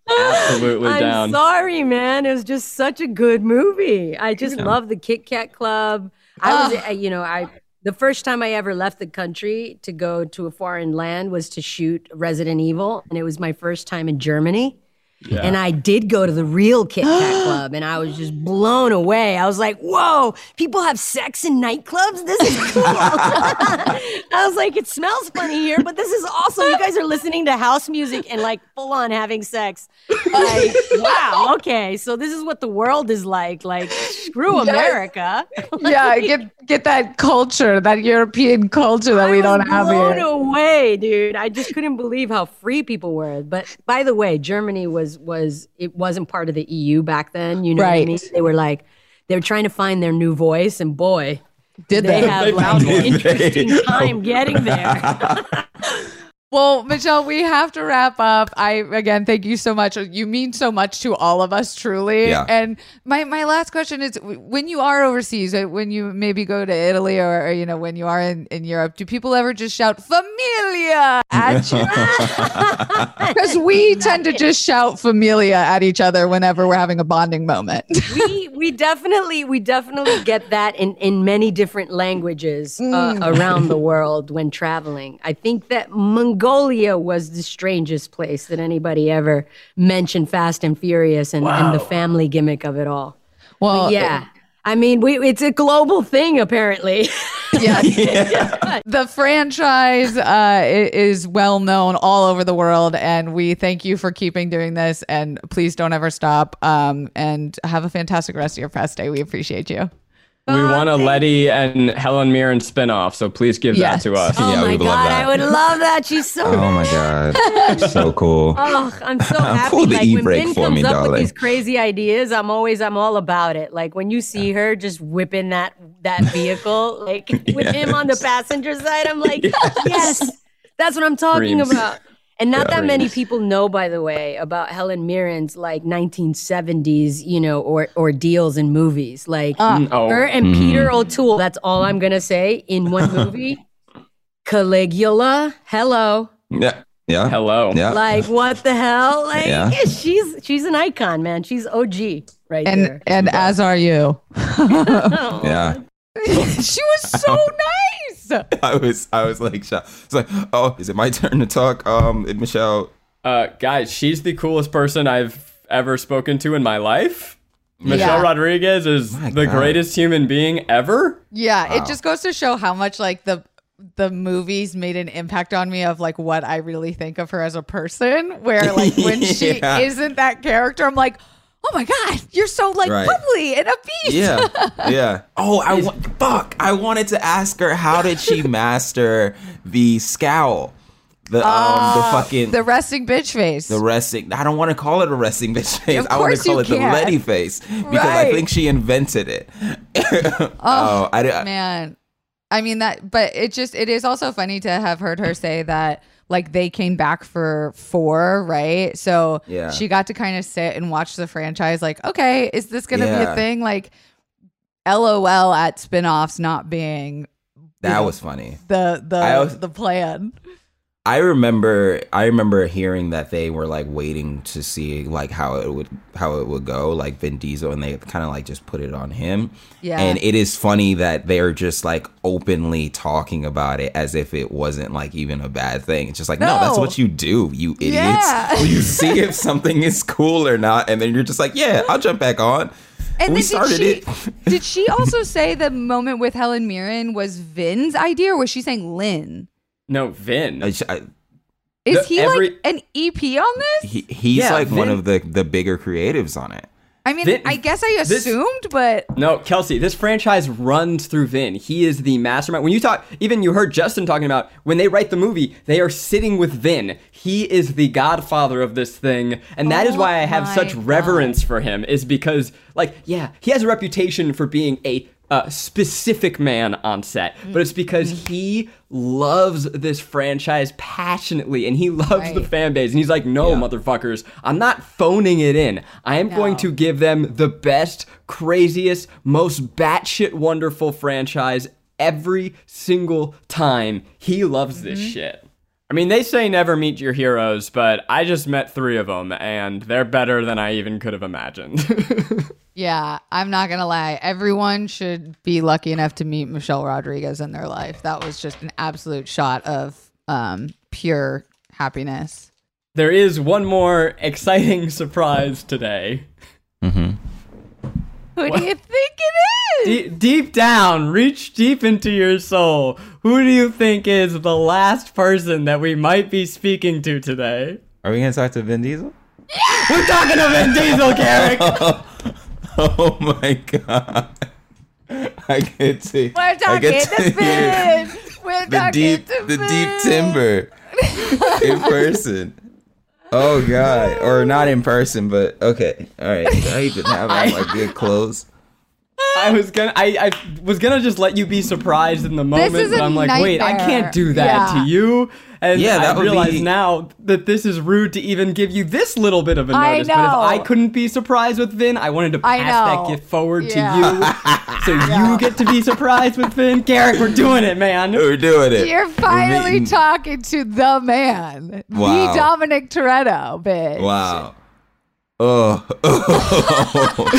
Absolutely I'm down. sorry, man. It was just such a good movie. I just love the Kit Kat Club. I was, uh, you know, I the first time I ever left the country to go to a foreign land was to shoot Resident Evil, and it was my first time in Germany. Yeah. And I did go to the real Kit Kat Club and I was just blown away. I was like, whoa, people have sex in nightclubs? This is cool. I was like, it smells funny here, but this is awesome. You guys are listening to house music and like full on having sex. Like, wow, okay. So this is what the world is like. Like, screw America. yeah, get get that culture, that European culture that I we don't have blown here. away, dude. I just couldn't believe how free people were. But by the way, Germany was was it wasn't part of the EU back then. You know right. what I mean? They were like they were trying to find their new voice, and boy, did they, they have like an interesting time getting there. Well, Michelle, we have to wrap up. I again thank you so much. You mean so much to all of us, truly. Yeah. And my my last question is: when you are overseas, uh, when you maybe go to Italy or, or you know when you are in, in Europe, do people ever just shout "familia" at you? Because we tend to just shout "familia" at each other whenever we're having a bonding moment. we we definitely we definitely get that in in many different languages uh, mm. around the world when traveling. I think that Mongolia was the strangest place that anybody ever mentioned Fast and Furious and, wow. and the family gimmick of it all. Well, but yeah. It, I mean, we it's a global thing apparently. yes. yeah. The franchise uh, is well known all over the world, and we thank you for keeping doing this. And please don't ever stop. Um, and have a fantastic rest of your press day. We appreciate you. We want a Letty and Helen Mirren spinoff, so please give yes. that to us. Oh yeah, my god, I would love that. She's so. Oh my god, so cool. Oh, I'm so happy. Pull the like e when Vin comes me, up darling. with these crazy ideas, I'm always I'm all about it. Like when you see her just whipping that that vehicle, like yes. with him on the passenger side, I'm like, yes, yes that's what I'm talking Dreams. about. And not yeah, that many people know, by the way, about Helen Mirren's like 1970s, you know, or ordeals in movies. Like uh, oh. her and mm. Peter O'Toole. That's all I'm gonna say in one movie. Caligula, hello. Yeah. Yeah. Hello. Yeah. Like what the hell? Like yeah. yeah she's she's an icon, man. She's OG right and, there. And as are you. yeah. she was so nice. I was I was like It's like, oh, is it my turn to talk? Um, Michelle. Uh, guys, she's the coolest person I've ever spoken to in my life. Michelle yeah. Rodriguez is oh the God. greatest human being ever. Yeah, wow. it just goes to show how much like the the movies made an impact on me of like what I really think of her as a person. Where like when she isn't that character, I'm like, oh my god, you're so like right. bubbly and upbeat. Yeah, yeah. Oh, I wa- fuck. I wanted to ask her how did she master the scowl. The um uh, the fucking the resting bitch face. The resting. I don't want to call it a resting bitch face. I want to call it can. the Letty face because right. I think she invented it. oh, oh I, man. I mean that, but it just it is also funny to have heard her say that like they came back for four, right? So yeah. she got to kind of sit and watch the franchise, like, okay, is this gonna yeah. be a thing? Like, LOL at spinoffs not being that know, was funny. The the the plan. I remember I remember hearing that they were like waiting to see like how it would how it would go like Vin Diesel and they kind of like just put it on him. Yeah. And it is funny that they're just like openly talking about it as if it wasn't like even a bad thing. It's just like no, no that's what you do, you idiots. Yeah. you see if something is cool or not and then you're just like, "Yeah, I'll jump back on." And we started did she, it. did she also say the moment with Helen Mirren was Vin's idea or was she saying Lin? No, Vin. I, I, is the, he every, like an EP on this? He, he's yeah, like Vin, one of the the bigger creatives on it. I mean, Vin, I guess I assumed, this, but no, Kelsey. This franchise runs through Vin. He is the mastermind. When you talk, even you heard Justin talking about when they write the movie, they are sitting with Vin. He is the godfather of this thing, and that oh is why I have such God. reverence for him. Is because, like, yeah, he has a reputation for being a uh, specific man on set, but it's because mm-hmm. he loves this franchise passionately and he loves right. the fan base. And he's like, no, yeah. motherfuckers, I'm not phoning it in. I am no. going to give them the best, craziest, most batshit wonderful franchise every single time. He loves mm-hmm. this shit. I mean, they say never meet your heroes, but I just met three of them, and they're better than I even could have imagined. Yeah, I'm not gonna lie. Everyone should be lucky enough to meet Michelle Rodriguez in their life. That was just an absolute shot of um, pure happiness. there is one more exciting surprise today. Who do you think it is? D- deep down, reach deep into your soul. Who do you think is the last person that we might be speaking to today? Are we gonna talk to Vin Diesel? We're talking to Vin Diesel, Garrick. Oh my god! I get to. We're talking get to hear Vin. We're The talking deep, to the deep Finn. timber in person. Oh god, or not in person, but okay. All right, I even have on my good clothes. I was gonna, I, I was gonna just let you be surprised in the moment, is but a I'm like, wait, I nightmare. can't do that Yeah. to you. And Yeah, that I realize be- now that this is rude to even give you this little bit of a notice. But if. I couldn't be surprised with Vin, I wanted to pass that gift forward Yeah. to you, so you get to be surprised with Vin. Garrick, we're doing it, man. We're doing it. You're finally talking to the man, Wow. the Dominic Toretto, bitch. Wow. Oh. Oh.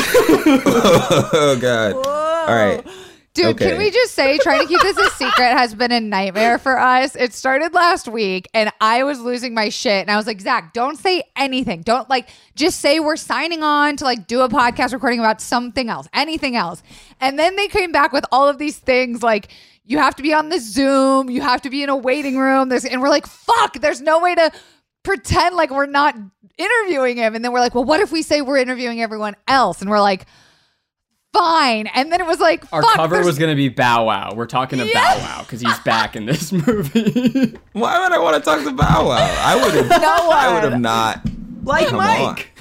oh god. All right. Dude, Okay. can we just say trying to keep this a secret has been a nightmare for us? It started last week and I was losing my shit. And I was like, Zach, don't say anything. Don't like, just say we're signing on to like do a podcast recording about something else, anything else. And then they came back with all of these things like, you have to be on the Zoom, you have to be in a waiting room. There's, and we're like, fuck, there's no way to pretend like we're not interviewing him. And then we're like, well, what if we say we're interviewing everyone else? And we're like, fine. And then it was like, Our fuck, cover there's- was gonna be Bow Wow. We're talking to Yeah. Bow Wow because he's back in this movie. Why would I want to talk to Bow Wow? I would have. No I would have not. like Come Mike.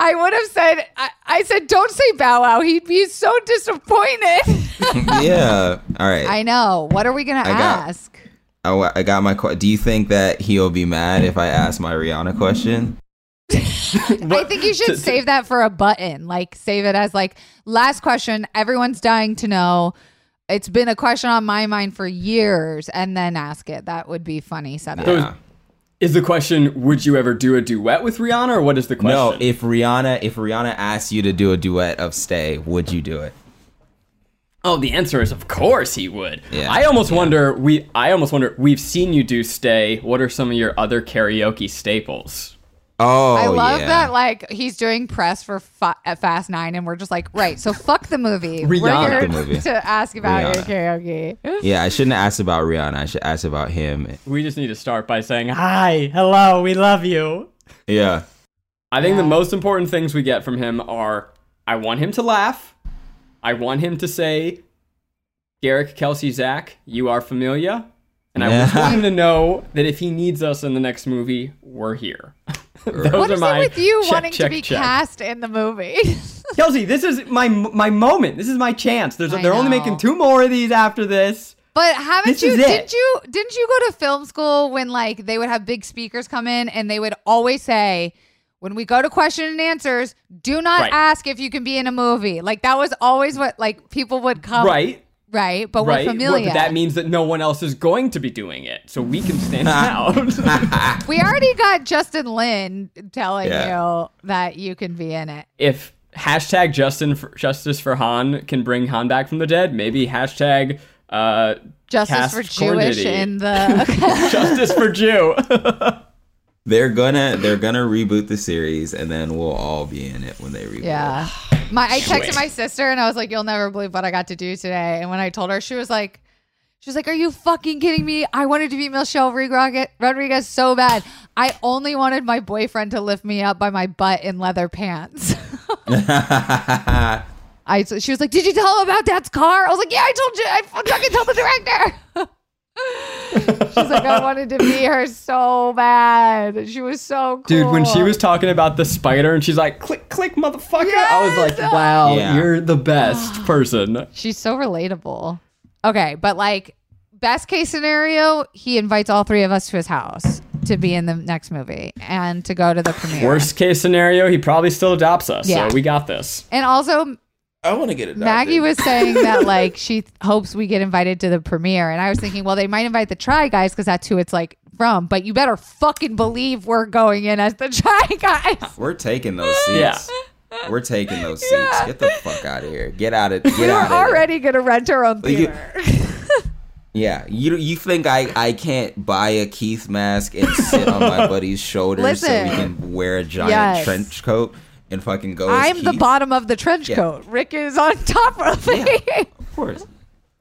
I would have said, I, I said, don't say Bow Wow. He'd be so disappointed. yeah. All right. I know. What are we going to I got- ask? I, I got my. que- Do you think that he'll be mad if I ask my Rihanna question? I think you should save that for a button. Like, save it as, like, last question. Everyone's dying to know. It's been a question on my mind for years, and then ask it. That would be funny setup. Yeah. Is the question, would you ever do a duet with Rihanna, or what is the question? No. If Rihanna, if Rihanna asked you to do a duet of "Stay," would you do it? Oh, the answer is of course he would. Yeah. I almost wonder we I almost wonder we've seen you do stay. What are some of your other karaoke staples? Oh, I love yeah. that, like, he's doing press for fa- at Fast Nine, and we're just like, right, so fuck the movie. We're here The movie. to ask about Rihanna. your karaoke. Yeah, I shouldn't ask about Rihanna. I should ask about him. We just need to start by saying hi, hello, we love you. Yeah. I think the most important things we get from him are I want him to laugh. I want him to say, Garrick, Kelsey, Zach, you are familia. And I just want him to know that if he needs us in the next movie, we're here. What is it with you check, wanting check, to be check. cast in the movie? Kelsey, this is my my moment. This is my chance. There's, I they're only making two more of these after this. But haven't This you? Didn't you? Didn't you go to film school when like they would have big speakers come in and they would always say, "When we go to question and answers, do not Right. ask if you can be in a movie." Like that was always what like people would come. right? Right. But right. we're familiar. But that means that no one else is going to be doing it, so we can stand out. we already got Justin Lin telling Yeah. you that you can be in it. if hashtag Justin for, Justice for Han can bring Han back from the dead, maybe hashtag uh, Justice for Jewish Cornity. in the. Justice for Jew. They're gonna they're gonna reboot the series and then we'll all be in it when they reboot. Yeah. My I texted Sweet. my sister and I was like, "You'll never believe what I got to do today." And when I told her, she was like, "She was like, Are you fucking kidding me? I wanted to be Michelle Rodriguez, Rodriguez so bad. I only wanted my boyfriend to lift me up by my butt in leather pants." I she was like, "Did you tell him about Dad's car?" I was like, "Yeah, I told you. I fucking told the director." She's like, "I wanted to be her so bad. She was so cool." Dude, when she was talking about the spider and she's like, click, click, motherfucker, I was like, wow, Yeah. you're the best person. She's so relatable. Okay, but like best case scenario, he invites all three of us to his house to be in the next movie and to go to the premiere. Worst case scenario, he probably still adopts us, Yeah. so we got this. And also, I want to get it. Maggie was saying that like she hopes we get invited to the premiere, and I was thinking, well, they might invite the Try Guys because that's who it's like from, but you better fucking believe we're going in as the Try Guys. We're taking those seats. Yeah. We're taking those seats. Get the fuck out of here. Get out of get We're out of here. already gonna rent our own You- theater. Yeah, you you think I I can't buy a Keith mask and sit on my buddy's shoulders so we can wear a giant Yes. trench coat and fucking go? I'm the bottom of the trench Yeah. coat. Rick is on top of me. Of course.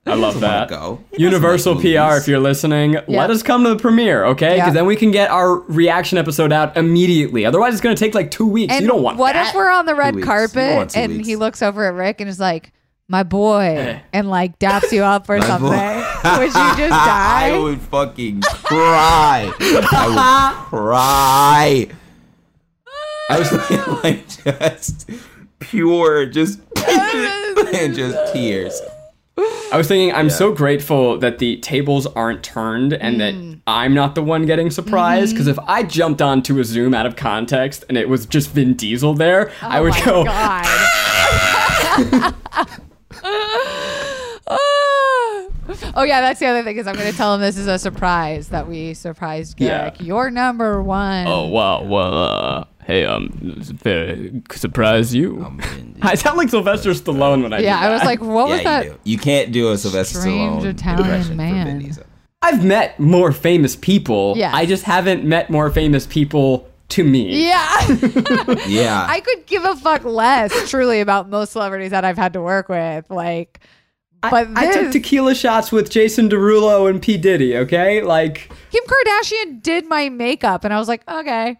I love doesn't that. wanna go. He doesn't Universal like PR, movies. if you're listening, Yeah. let us come to the premiere, okay? Because Yeah. then we can get our reaction episode out immediately. Otherwise, it's going to take like two weeks. And you don't want that. what that. if we're on the red weeks. You don't carpet two and weeks. he looks over at Rick and is like, "My boy," eh. and like daps you up or something? boy. Would you just die? I would fucking cry. I would cry. I was thinking like just pure, just and just tears. I was thinking, I'm so grateful that the tables aren't turned and Mm. that I'm not the one getting surprised. Mm-hmm. Because if I jumped onto a Zoom out of context and it was just Vin Diesel there, I would go oh my go, God. oh yeah, that's the other thing is I'm going to tell him this is a surprise that we surprised Yeah. Garrick. You're number one. oh, wow, well, uh, hey, um, very surprise you. I sound like Sylvester Stallone when I yeah. do it. Yeah, I was like, what was yeah, that? you do. You can't do a Sylvester Strange Stallone Italian impression for man. Vin I've met more famous people. Yeah, I just haven't met more famous people to me. Yeah. Yeah, I could give a fuck less, truly, about most celebrities that I've had to work with. Like, but I took tequila shots with Jason Derulo and P. Diddy, okay? Like, Kim Kardashian did my makeup, and I was like, okay.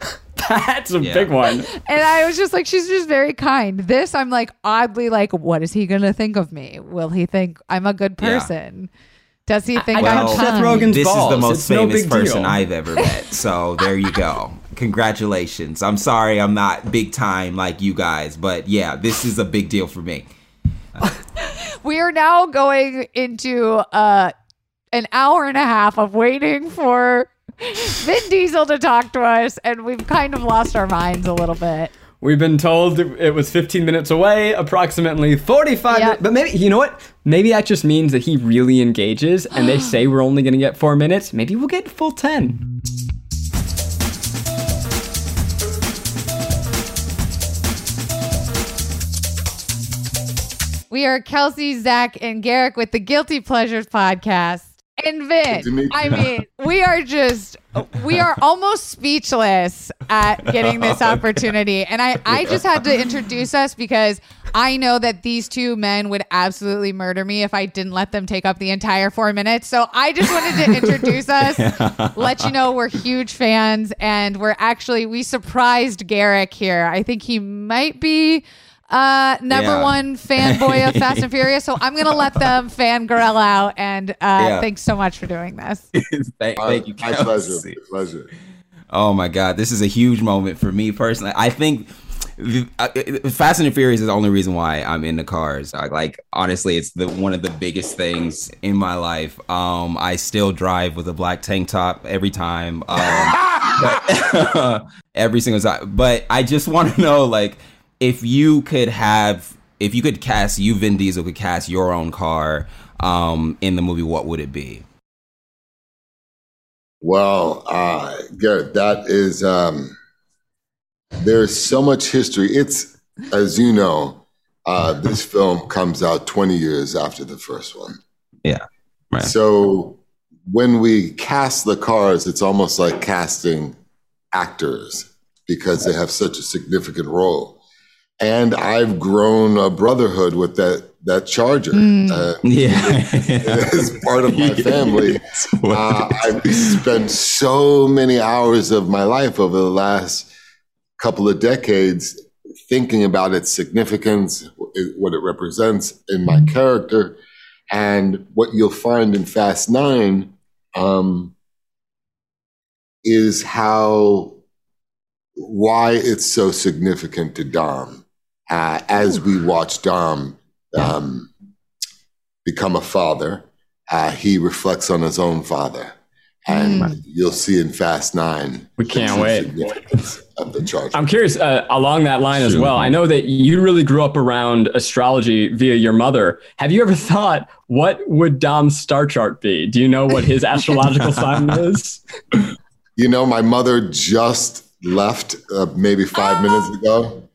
that's a Yeah. big one. And I was just like, she's just very kind. This, I'm like, oddly like, what is he gonna think of me? Will he think I'm a good Yeah. person? Does he think I I'm touched kind? Seth Rogen's this is the most It's famous big person deal. I've ever met. So there you go. Congratulations. I'm sorry I'm not big time like you guys, but yeah, this is a big deal for me. We are now going into uh, an hour and a half of waiting for Vin Diesel to talk to us, and we've kind of lost our minds a little bit. We've been told it was 15 minutes away, approximately 45 Yeah. minutes. But maybe, you know what? Maybe that just means that he really engages and they say we're only going to get four minutes. Maybe we'll get full 10. We are Kelsey, Zach, and Garrick with the Guilty Pleasures podcast. And Vin, I mean, we are just, we are almost speechless at getting this opportunity. And I, I just had to introduce us because I know that these two men would absolutely murder me if I didn't let them take up the entire four minutes. So I just wanted to introduce us, let you know we're huge fans, and we're actually, we surprised Garrick here. I think he might be uh number Yeah. one fanboy of Fast and Furious. So I'm gonna let them fangirl out and uh Yeah. thanks so much for doing this. thank, My, thank you. my pleasure. Pleasure. Oh my god, this is a huge moment for me personally. I think uh, Fast and Furious is the only reason why I'm into cars. I, like honestly, it's the one of the biggest things in my life. Um, I still drive with a black tank top every time, um, but- every single time. But I just want to know, like, if you could have, if you could cast, you Vin Diesel could cast your own car um, in the movie, what would it be? Well, uh, Garrett, that is, um, there's so much history. It's, as you know, uh, this film comes out 20 years after the first one. Yeah, right. So when we cast the cars, it's almost like casting actors because they have such a significant role. And I've grown a brotherhood with that that Charger. Uh, Yeah, as part of my family. Uh, I've spent so many hours of my life over the last couple of decades thinking about its significance, what it represents in my character, and what you'll find in Fast Nine um, is how why it's so significant to Dom uh, as we watch Dom um, become a father. Uh, he reflects on his own father and you'll see in Fast Nine. We can't wait. Of the charge. I'm curious uh, along that line as well. I know that you really grew up around astrology via your mother. Have you ever thought what would Dom's star chart be? Do you know what his astrological sign is? You know, my mother just left uh, maybe five minutes ago.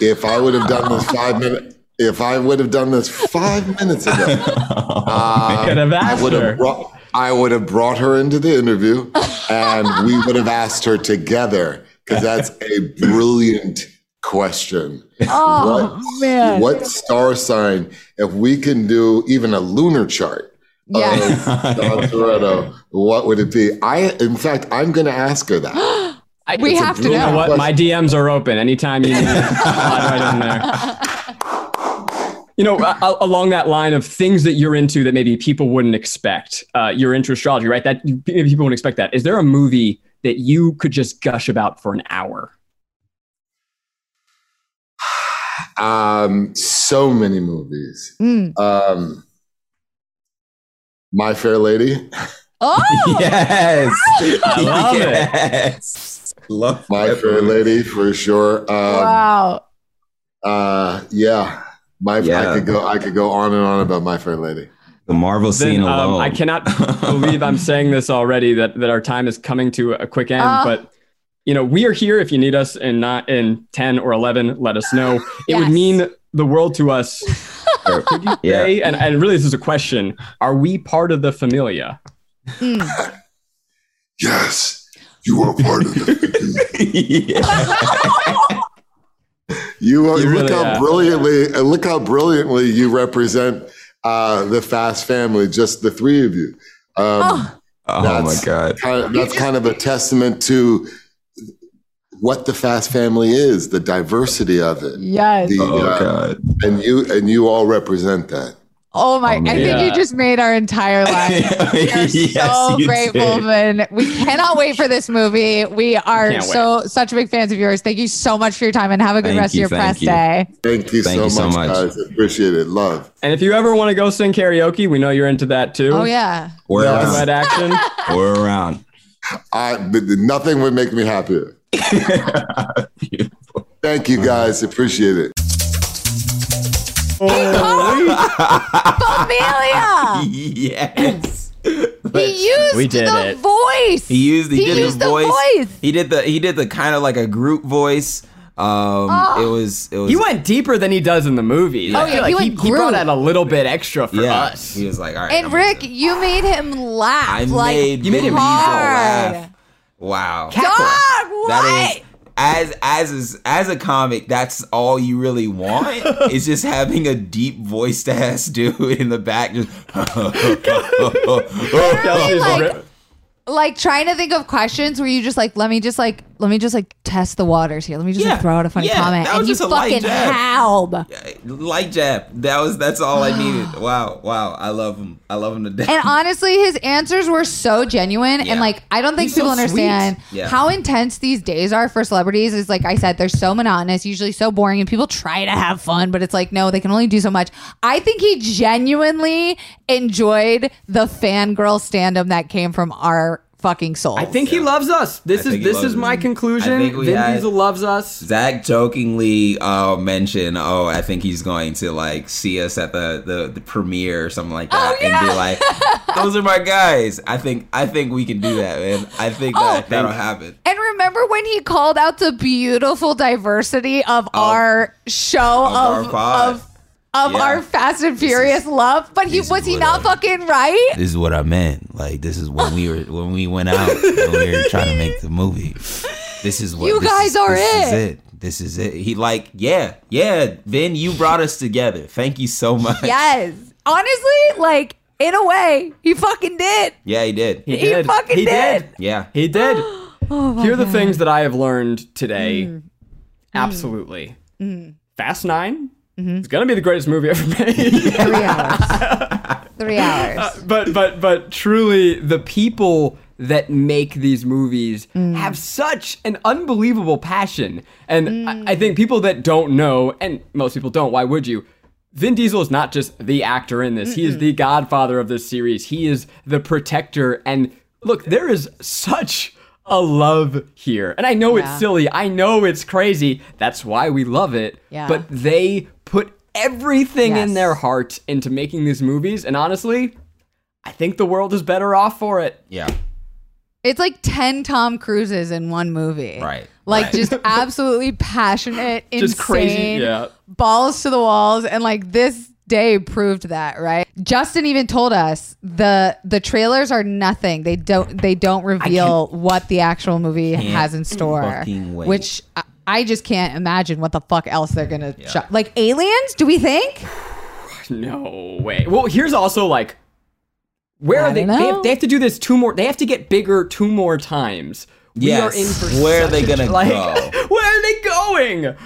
If I would have done this five minutes, if I would have done this five minutes ago, uh, Could have I would have brought. I would have brought her into the interview, and we would have asked her together because that's a brilliant question. Oh man. What star sign? If we can do even a lunar chart, Yes. of Dom Toretto, what would it be? I, in fact, I'm going to ask her that. I, We have to You know know. what? My DMs are open anytime you need it. Right in there. You know, a- a- along that line of things that you're into that maybe people wouldn't expect. Uh, you're into astrology, right? That maybe people wouldn't expect that. Is there a movie that you could just gush about for an hour? Um, so many movies. Mm. Um, My Fair Lady, Oh. Yes. I love it. Yes. Love My Fair movie. Lady for sure. Um, wow. uh, yeah, my Yeah. I could go. I could go on and on about My Fair Lady. The Marvel scene Then, um, alone. I cannot believe I'm saying this already that, that our time is coming to a quick end. Ah. but you know, we are here. If you need us in not in ten or eleven, let us know. It would mean the world to us. Could you Yeah. say, and, and really, this is a question: Are we part of the familia? Yes, you are part of it. You, are, You look really how are. brilliantly. uh, Look how brilliantly you represent uh, the Fast family. Just the three of you. Um, Oh my That's- god. kind of, that's kind of a testament to what the Fast family is, the diversity of it. Yes. The, Oh uh, god. and you and you all represent that. Oh my! Oh, I man. think you just made our entire life. We are Yes, so you grateful, man. We cannot wait for this movie. We are Can't wait. so such big fans of yours. Thank you so much for your time and have a good Thank rest you, of your press you. day. Thank you, Thank so, you so much, much. guys. Appreciate it. Love. And if you ever want to go sing karaoke, we know you're into that too. Oh yeah. We're Yes. Red around. action. We're around. I, th- th- nothing would make me happier. Thank you, guys. Appreciate it. Familia. yes. He used We did the it. voice. He used he, He did used the the voice. voice. He did the he did the kind of like a group voice. Um Oh. it was it was He went deeper than he does in the movies. Oh, yeah, feel he like he, went he brought Groot. out a little bit extra for yeah, us. He was like, all right. And I'm Rick, gonna- you made him laugh. I like, made You made him hard. laugh. Wow. Dog, what? That is as as as a comic, that's all you really want. is just having a deep voiced ass dude in the back just like- like trying to think of questions where you just like let me just like let me just like test the waters here. Let me just Yeah, like, throw out a funny yeah, comment, that and was you just a light fucking jab. howled. light jab. That was that's all I needed. Wow, wow. I love him. I love him to death. And honestly, his answers were so genuine, Yeah. and like I don't think He's people so understand sweet. Yeah. how intense these days are for celebrities. Is like I said, they're so monotonous, usually so boring, and people try to have fun, but it's like no, they can only do so much. I think he genuinely enjoyed the fangirl stand-up that came from our fucking souls. I think he loves us. This I is think he this loves is my us. I conclusion. think we Vin had- Diesel loves us. Zach jokingly uh, mentioned, "Oh, I think he's going to like see us at the the, the premiere or something like that, Oh, and be yeah. like, those are my guys." I think I think we can do that, man. I think that Oh. that'll happen. And remember when he called out the beautiful diversity of our show our of pod. of, of Yeah. our Fast and Furious love, but he was he not I- fucking right? This is what I meant. Like this is when we were when we went out and we were trying to make the movie. This is what You guys is, are this Is it. it. This is it. He like yeah yeah. Vin, you brought us together. Thank you so much. Yes. Honestly, like in a way, he fucking did. Yeah, he did. He, He did. fucking he did. Yeah. He did. Oh Here are the God. things that I have learned today. Mm. mm. Absolutely. Mm. Fast 9 Mm-hmm. It's gonna be the greatest movie ever made. Three hours. Three hours. but but but truly the people that make these movies Mm. have such an unbelievable passion and I, I think people that don't know and most people don't why would you Vin Diesel is not just the actor in this he is the godfather of this series he is the protector and look, there is such a love here. And I know Yeah. it's silly. I know it's crazy. That's why we love it. Yeah. But they put everything in their heart into making these movies. And honestly, I think the world is better off for it. Yeah. It's like 10 Tom Cruises in one movie. Right, Like right. just absolutely passionate, Just crazy, insane, yeah. balls to the walls. And like this day proved that, right? Justin even told us the the trailers are nothing. They don't they don't reveal what the actual movie has in store. Which I, I just can't imagine what the fuck else they're gonna show. Like aliens, do we think? No way. Well, here's also like, where I are they? They have, they have to do this two more. They have to get bigger two more times. We Yes. are in for Where are they gonna like, go? Where are they going?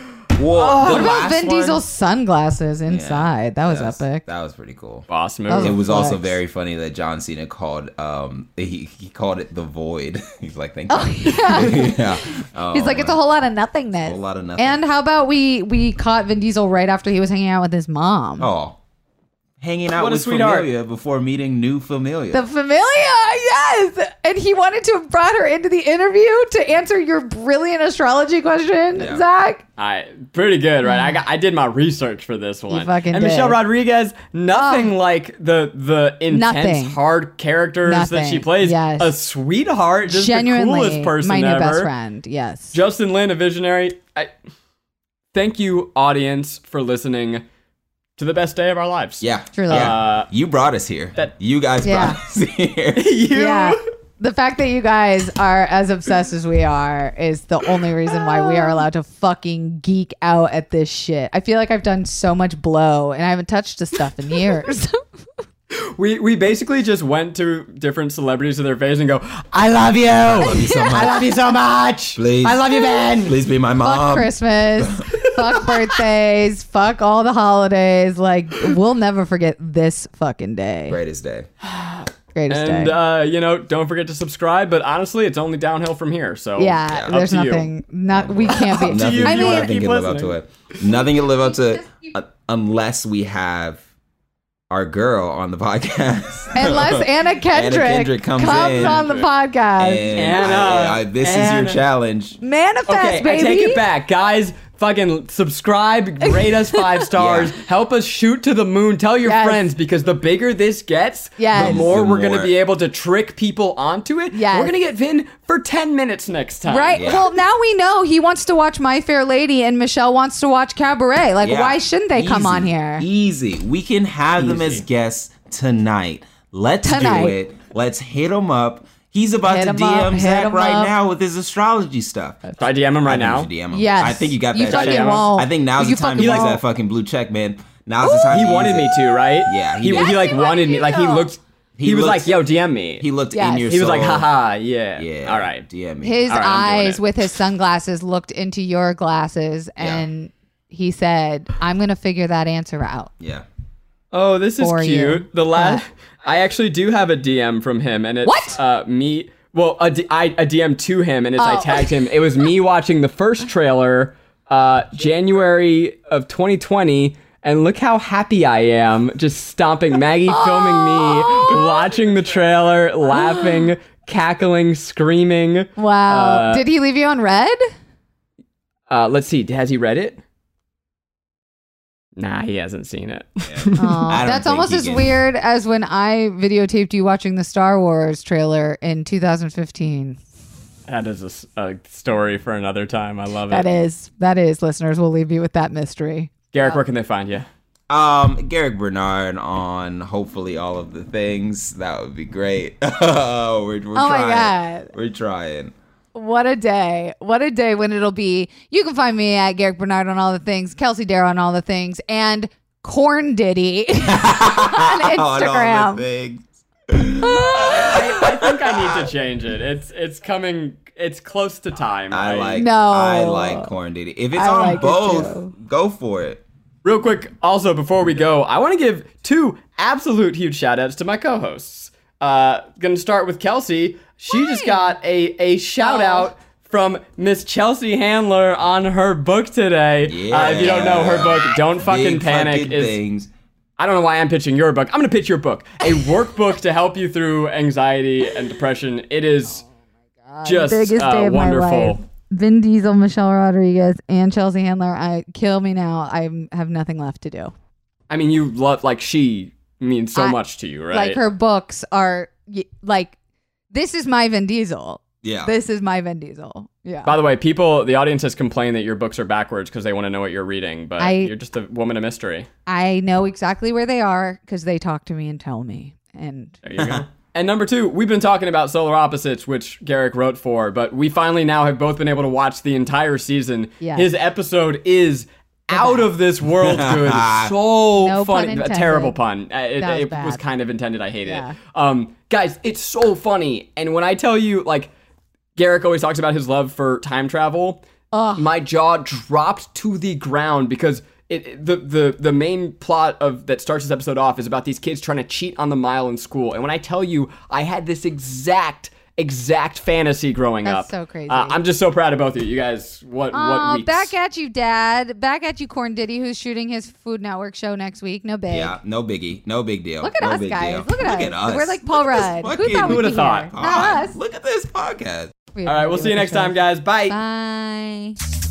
Well, Oh, What about Vin one- Diesel's sunglasses Yeah, inside? that was that's- epic. That was pretty cool. Boss move. That was It was also very funny that John Cena called um he, he called it the void. He's like, thank you. Oh, yeah. yeah. Oh, He's like, it's a whole lot of nothingness. A whole lot of nothing. And how about we we caught Vin Diesel right after he was hanging out with his mom? oh, hanging out What a with sweetheart. Familia before meeting new Familia. The familia, yes. And he wanted to have brought her into the interview to answer your brilliant astrology question, Yeah. Zach. I pretty good, right? I mm. got I did my research for this one. fucking and Michelle. Rodriguez, nothing oh. like the the intense Nothing. hard characters that she plays. Yes. A sweetheart, just the coolest person my new ever. best friend. Yes. Justin Lin, a visionary. I thank you, audience, for listening to the best day of our lives. yeah. Truly. Yeah. Uh, you brought us here. that- you guys Yeah. brought us here. you. Yeah. The fact that you guys are as obsessed as we are is the only reason why we are allowed to fucking geek out at this shit. I feel like I've done so much blow and I haven't touched the stuff in years. We we basically just went to different celebrities to their face and go, "I love you, I love you so much. love you so much, Please. I love you, Ben." Please be my fuck mom. Christmas, fuck birthdays, fuck all the holidays. Like we'll never forget this fucking day. Greatest day. Greatest And day. uh, you know, don't forget to subscribe. But honestly, it's only downhill from here. So yeah, up there's to you. nothing. Not we can't be. Nothing, you, I you mean, nothing can live up to it. Nothing can live up to it uh, unless we have our girl on the podcast. unless Anna Kendrick, Kendrick comes in. on the podcast, And Anna, I- I- this is your challenge. manifest, Okay, baby. I take it back, guys. Fucking subscribe, rate us five stars, Yeah. help us shoot to the moon. Tell your Yes. friends because the bigger this gets, Yes. the more The we're gonna be able to trick people onto it. Yes. We're gonna get Vin for ten minutes next time. Right. Yeah. Well, now we know he wants to watch My Fair Lady and Michelle wants to watch Cabaret. Like, Yeah. why shouldn't they come on here? Easy. We can have them as guests tonight. Let's Tonight. do it. Let's hit them up. He's about Hit to DM up, Zach right up. now with his astrology stuff. So I DM him right I now. you DM him. Yes. I think you got You that. fucking shit. won't. I think now's You the time fucking he likes that fucking blue check, man. Now's the time. He to wanted me to, right? Yeah, he He, he like He wanted wanted me. Like he looked. He, He was looked- like, "Yo, DM me." He looked Yes. in your He was like, soul. haha, yeah. Yeah. All right. DM me. His All right, eyes with his sunglasses looked into your glasses and he said, I'm going to figure that answer out. yeah. Oh, this is cute. you. The last, What? I actually do have a DM from him, and it's What? Uh, me. Well, a, D- I, a DM to him, and it's I Oh. tagged him. It was me watching the first trailer, uh, January of 2020, and look how happy I am, just stomping. Maggie filming me, watching the trailer, laughing, cackling, screaming. Wow. Uh, Did he leave you on read? Uh, let's see, has he read it? Nah, he hasn't seen it. Aw, that's almost as can. weird as when I videotaped you watching the Star Wars trailer in 2015. That is a story for another time. I love it. That is, that is, listeners. We'll leave you with that mystery. Garrick, where can they find you? Um, Garrick Bernard on hopefully all of the things. That would be great. we're, we're Oh my trying. God. We're trying. What a day. What a day when it'll be. You can find me at Garrick Bernard on all the things, Kelsey Darragh on all the things, and Corn Diddy on On all the Instagram. things. I, I think I need to change it. It's it's coming. It's close to time. I like. No. I like Corn Diddy. If it's I on like both, too. go for it. Real quick, also before we go, I want to give two absolute huge shout outs to my co-hosts. Uh, gonna start with Kelsey. She just got a a shout Oh. out from Miss Chelsea Handler on her book today. Uh, if you don't know her book, Don't Fucking Big Panic fucking is things. I don't know why I'm pitching your book. I'm going to pitch your book, a workbook to help you through anxiety and depression. It is just biggest uh, day of my wonderful. life. Vin Diesel, Michelle Rodriguez, and Chelsea Handler. I kill me now. I have nothing left to do. I mean, you love like she means so I- much to you, right? Like her books are like, this is my Vin Diesel. Yeah. This is my Vin Diesel. Yeah. By the way, people, the audience has complained that your books are backwards because they want to know what you're reading, but I- you're just a woman of mystery. I know exactly where they are because they talk to me and tell me. And There you go. and number two, we've been talking about Solar Opposites, which Garrick wrote for, but we finally now have both been able to watch the entire season. Yes. His episode is out of this world good. so No pun funny. A intended. terrible pun. Uh, It, was it was kind of intended. I hated Yeah. it. Um, guys, it's so funny. And when I tell you, like, Garrick always talks about his love for time travel. My jaw dropped to the ground because it, it- the the the main plot of that starts this episode off is about these kids trying to cheat on the mile in school. And when I tell you, I had this exact exact fantasy growing up. That's up. so crazy. Uh, I'm just so proud of both of you. You guys, what what Oh, weeks? back at you, Dad. Back at you, Corn Diddy, who's shooting his Food Network show next week. No big. Yeah, no biggie, no big deal. Look at no us, big guys. deal. Look at us. We're like Paul Rudd. Who thought we'd would've be thought? here? Not us. Look at this podcast. We All have right, no we'll see you next time, guys. Bye. Bye.